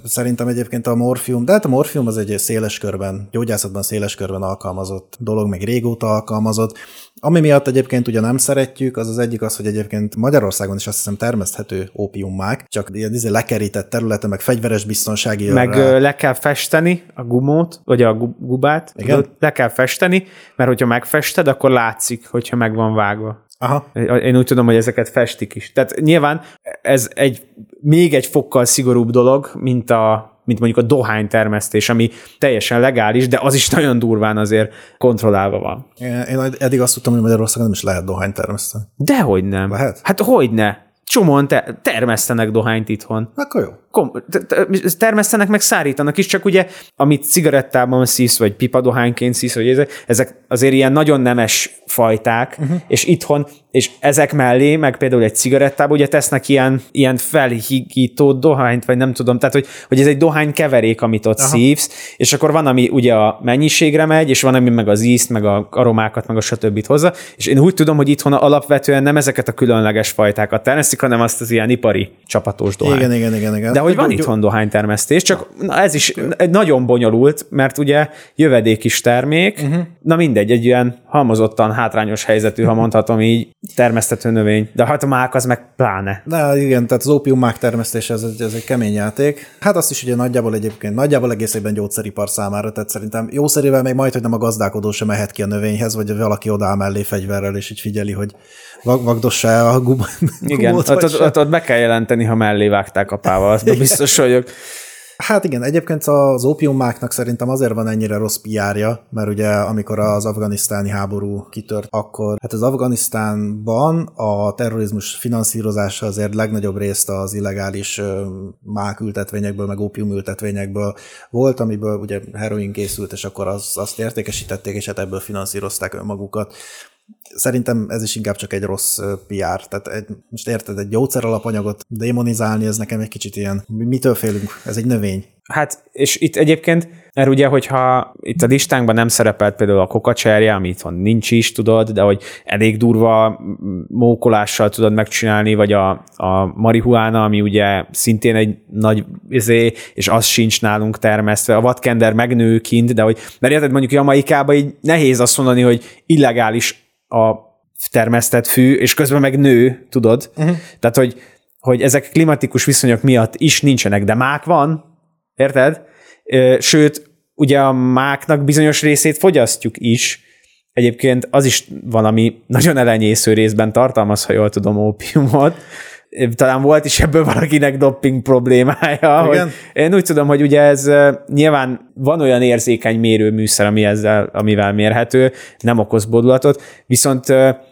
Szerintem egyébként a morfium, de hát a morfium az egy széles körben, gyógyászatban széles körben alkalmazott dolog, meg régóta alkalmazott. Ami miatt egyébként ugye nem szeretjük, az az egyik az, hogy egyébként Magyarországon is azt hiszem termeszthető ópiummák, csak ilyen izé lekerített területe, meg fegyveres biztonsági Meg rá. le kell festeni a gumót, vagy a gubát, Igen? le kell festeni, mert hogyha megfested, akkor látszik, hogyha meg van vágva. Aha. Én úgy tudom, hogy ezeket festik is. Tehát nyilván ez egy még egy fokkal szigorúbb dolog, mint a mint mondjuk a dohány termesztés, ami teljesen legális, de az is nagyon durván azért kontrollálva van. Én eddig azt tudtam, hogy Magyarországon nem is lehet dohány termeszteni. Dehogy nem. Lehet? Hát hogy ne? Csomóan te- termesztenek dohányt itthon. Akkor jó. Kom- termesztenek, meg szárítanak is, csak ugye, amit cigarettában szísz, vagy pipadohányként szísz, vagy ezek, ezek azért ilyen nagyon nemes fajták, uh-huh. és itthon, és ezek mellé, meg például egy cigarettában ugye tesznek ilyen, ilyen felhigító dohányt, vagy nem tudom, tehát hogy, hogy ez egy dohány keverék, amit ott Aha. szívsz, és akkor van, ami ugye a mennyiségre megy, és van, ami meg az ízt, meg a aromákat, meg a stb. hozza, és én úgy tudom, hogy itthon alapvetően nem ezeket a különleges fajtákat termesztik, hanem azt az ilyen ipari csapatos dohány. Igen, igen, igen, igen. De hogy van Gyó- itthon dohánytermesztés, csak na ez is nagyon bonyolult, mert ugye jövedék is termék, uh-huh. na mindegy, egy ilyen halmozottan hátrányos helyzetű, ha mondhatom így, termesztető növény. De hát a mák az meg pláne. De igen, tehát az ópiummák termesztése ez egy, ez egy kemény játék. Hát azt is ugye nagyjából egyébként, nagyjából egész évben gyógyszeripar számára, tehát szerintem jószerével még majd, hogy nem a gazdálkodó sem mehet ki a növényhez, vagy valaki odáll mellé fegyverrel, és így figyeli, hogy vag- vagdossa el a gub- Igen, gumót, ott, ott, ott, ott be kell jelenteni, ha mellé vágták a pával, azt biztos vagyok. Hát igen, egyébként az ópiummáknak szerintem azért van ennyire rossz PR-ja, mert ugye amikor az afganisztáni háború kitört, akkor hát az Afganisztánban a terrorizmus finanszírozása azért legnagyobb részt az illegális mákültetvényekből, meg ópiumültetvényekből volt, amiből ugye heroin készült, és akkor az, azt értékesítették, és hát ebből finanszírozták önmagukat. Szerintem ez is inkább csak egy rossz PR. Tehát egy, most érted, egy gyógyszer alapanyagot démonizálni, ez nekem egy kicsit ilyen, mi- mitől félünk? Ez egy növény. Hát, és itt egyébként, mert ugye, hogyha itt a listánkban nem szerepelt például a kokacserje, ami itthon nincs is, tudod, de hogy elég durva mókolással tudod megcsinálni, vagy a, a marihuána, ami ugye szintén egy nagy izé, és az sincs nálunk termesztve. A vadkender megnő kint, de hogy, mert érted, mondjuk Jamaikában így nehéz azt mondani, hogy illegális a termesztett fű, és közben meg nő, tudod? Uh-huh. Tehát, hogy, hogy ezek klimatikus viszonyok miatt is nincsenek, de mák van, Érted? Sőt, ugye a máknak bizonyos részét fogyasztjuk is. Egyébként az is valami nagyon elenyésző részben tartalmaz, ha jól tudom, ópiumot. Talán volt is ebből valakinek dopping problémája. Igen. Hogy én úgy tudom, hogy ugye ez nyilván van olyan érzékeny mérőműszer, ami ezzel, amivel mérhető, nem okoz bodulatot, viszont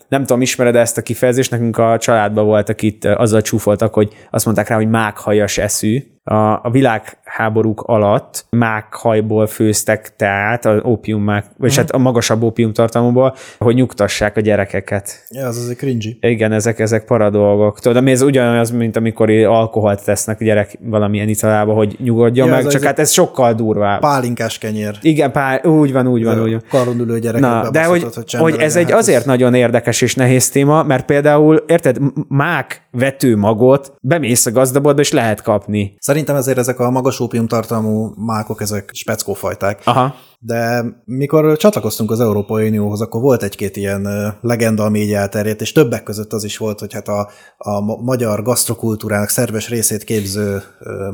nem tudom, ismered ezt a kifejezést, nekünk a családban voltak itt, azzal csúfoltak, hogy azt mondták rá, hogy mákhajas eszű. A, a világháborúk alatt mákhajból főztek teát, az ópiummák, vagy hát a magasabb ópium tartalmúból, hogy nyugtassák a gyerekeket. Ja, az azért cringy. Igen, ezek, ezek para dolgok. Tudod, ami ez ugyanaz, mint amikor alkoholt tesznek a gyerek valamilyen italába, hogy nyugodjon Ja, meg, ez csak hát ez sokkal durvább. Pálinkás kenyér. Igen, pár, úgy van, úgy van, úgy van. Karon ülő gyereket Na, de hogy, hogy ez egy Hát azért nagyon érdekes és nehéz téma, mert például, érted, mák vető magot bemész a gazdaboltba, és lehet kapni. Szerintem ezért ezek a magas ópium tartalmú mákok, ezek speckófajták. Aha. De mikor csatlakoztunk az Európai Unióhoz, akkor volt egy-két ilyen legenda, ami így elterjedt, és többek között az is volt, hogy hát a, a ma- magyar gasztrokultúrának szerves részét képző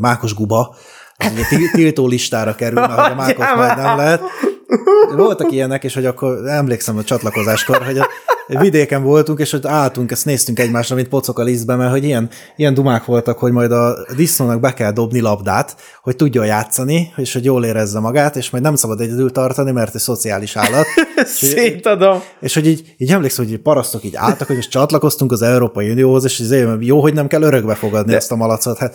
mákos guba, az ugye til- tiltó listára kerül, mert hogy a mákot majd nem lehet. Voltak ilyenek, és hogy akkor emlékszem a csatlakozáskor, hogy a vidéken voltunk, és hogy álltunk, ezt néztünk egymásra, mint pocok a lisztbe, mert hogy ilyen, ilyen dumák voltak, hogy majd a disznónak be kell dobni labdát, hogy tudjon játszani, és hogy jól érezze magát, és majd nem szabad egyedül tartani, mert egy szociális állat. Szétadom. És hogy így, így emlékszem, hogy parasztok így álltak, hogy most csatlakoztunk az Európai Unióhoz, és azért jó, hogy nem kell örökbe fogadni De... ezt a malacot. Hát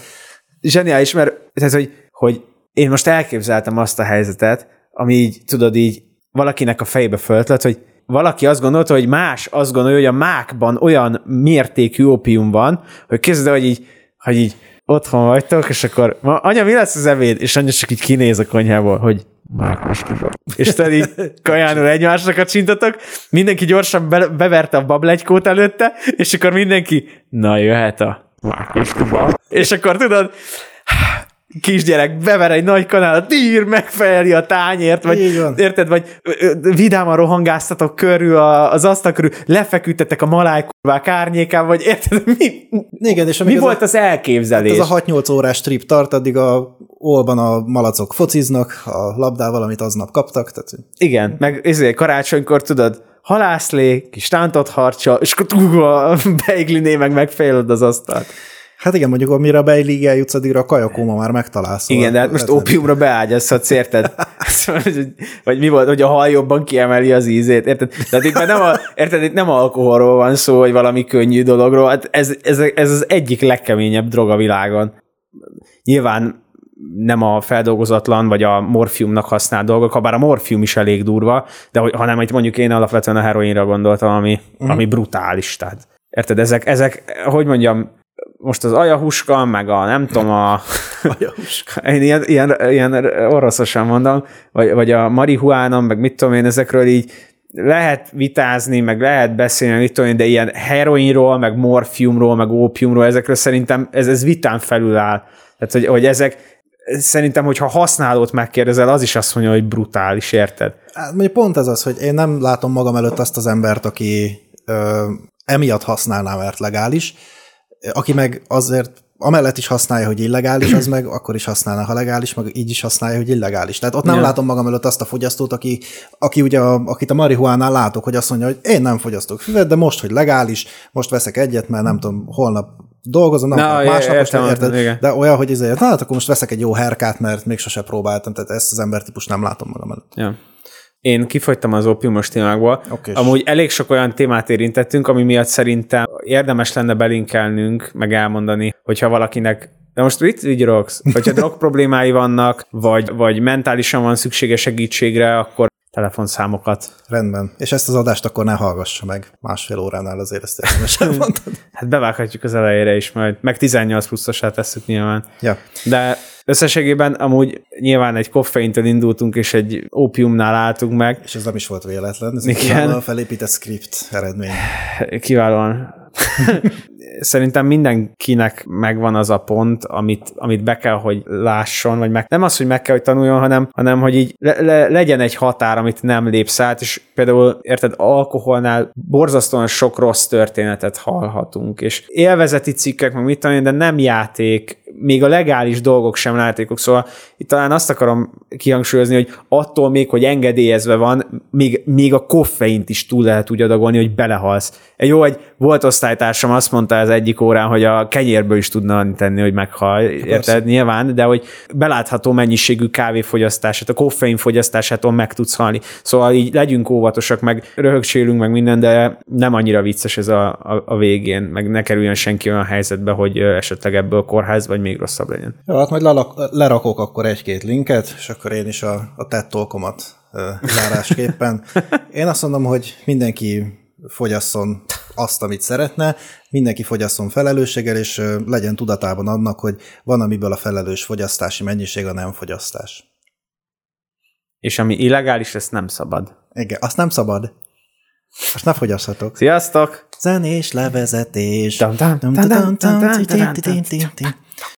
Zseniális, mert tehát, hogy, hogy én most elképzeltem azt a helyzetet, ami így, tudod, így valakinek a fejébe föltlet, hogy valaki azt gondolta, hogy más azt gondolja, hogy a mákban olyan mértékű ópium van, hogy kezdve, hogy így, hogy így otthon vagytok, és akkor ma, anya, mi lesz az ebéd? És anya csak így kinéz a konyhából, hogy mákos. És te így kajánul egymásra kacsintatok, mindenki gyorsan be, beverte a bablegykót előtte, és akkor mindenki, na jöhet a mákos. És akkor tudod, kisgyerek bever egy nagy kanálat, ír, megfejeli a tányért, vagy érted, vagy vidáman rohangáztatok körül a, az asztal körül, lefeküdtetek a malájkurvák árnyékán, vagy érted, mi, igen, és mi ez volt a, az elképzelés? ez a 6-8 órás trip tart, addig a olban a malacok fociznak, a labdával, amit aznap kaptak, tehát Igen, meg ezért karácsonykor tudod, halászlé, kis tántott harcsa, és akkor beigliné meg megfejled az asztalt. Hát igen, mondjuk amire a Beilig eljutsz, addigra a kajakóma már megtalálsz. Szóval Igen, de hát most ópiumra beágyazhatsz, érted? Szóval, hogy- Vagy mi volt, hogy a hal jobban kiemeli az ízét, érted? Tehát itt már nem, a, érted, itt nem alkoholról van szó, vagy valami könnyű dologról, hát ez, ez, ez az egyik legkeményebb drog a világon. Nyilván nem a feldolgozatlan, vagy a morfiumnak használt dolgok, ha bár a morfium is elég durva, de hogy, hanem itt mondjuk én alapvetően a heroinra gondoltam, ami, uh-huh. ami brutális. Tehát, érted, ezek, ezek, hogy mondjam, most az ajahuska, meg a nem tudom, a... én ilyen, ilyen, ilyen oroszosan mondom, vagy, vagy a marihuána, meg mit tudom én, ezekről így lehet vitázni, meg lehet beszélni, mit tudom én, de ilyen heroinról, meg morfiumról, meg ópiumról, ezekről szerintem ez, ez vitán felül áll. Tehát, hogy, hogy ezek, szerintem, hogyha használót megkérdezel, az is azt mondja, hogy brutális, érted? Hát, mondjuk pont ez az, hogy én nem látom magam előtt azt az embert, aki ö, emiatt használná, mert legális, aki meg azért amellett is használja, hogy illegális, az meg akkor is használna, ha legális, meg így is használja, hogy illegális. Tehát ott nem Ja. látom magam előtt azt a fogyasztót, aki, aki ugye, a, akit a marihuánál látok, hogy azt mondja, hogy én nem fogyasztok füvet, de most, hogy legális, most veszek egyet, mert nem tudom, holnap dolgozom, nem Na, másnap, most értem, érted, igen. de olyan, hogy ezért, na hát akkor most veszek egy jó herkát, mert még sose próbáltam, tehát ezt az embertípus nem látom magam előtt. Ja. Én kifogytam az opiumos témákból. Okés. Amúgy elég sok olyan témát érintettünk, ami miatt szerintem érdemes lenne belinkelnünk, meg elmondani, hogyha valakinek de most mit vigyorogsz? Hogyha drog problémái vannak, vagy, vagy mentálisan van szüksége segítségre, akkor telefonszámokat. Rendben. És ezt az adást akkor ne hallgassa meg másfél óránál azért ezt érdemes elmondani. Hát bevághatjuk az elejére is majd, meg 18 pluszosát tesszük nyilván. Ja. De összességében amúgy nyilván egy koffeintől indultunk, és egy ópiumnál álltunk meg. És ez nem is volt véletlen, ez Igen. egy felépített script eredmény. Kiválóan. Szerintem mindenkinek megvan az a pont, amit, amit be kell, hogy lásson, vagy meg, nem az, hogy meg kell, hogy tanuljon, hanem, hanem hogy így le, le, legyen egy határ, amit nem lépsz át, és például, érted, alkoholnál borzasztóan sok rossz történetet hallhatunk, és élvezeti cikkek, meg mit én, de nem játék, még a legális dolgok sem játékok, szóval itt talán azt akarom kihangsúlyozni, hogy attól még, hogy engedélyezve van, még, még a koffeint is túl lehet úgy adagolni, hogy belehalsz. Jó, egy volt osztálytársam azt mondta az egyik órán, hogy a kenyérből is tudna tenni, hogy meghal, érted? Nyilván, de hogy belátható mennyiségű kávéfogyasztását, a koffein fogyasztásától meg tudsz halni. Szóval így legyünk óvatosak, meg röhögcsélünk, meg minden, de nem annyira vicces ez a, a, a végén, meg ne kerüljön senki olyan helyzetbe, hogy esetleg ebből kórház, vagy még rosszabb legyen. Jó, hát majd lalak, lerakok akkor egy-két linket, és akkor én is a, a ö, zárásképpen. Én azt mondom, hogy mindenki fogyasszon azt, amit szeretne, mindenki fogyasszon felelősséggel, és legyen tudatában annak, hogy van, amiből a felelős fogyasztási mennyiség a nem fogyasztás. És ami illegális, ezt nem szabad. Igen, azt nem szabad. Most ne fogyaszthatok. Sziasztok! Zenés levezetés. Tam, tam, tam,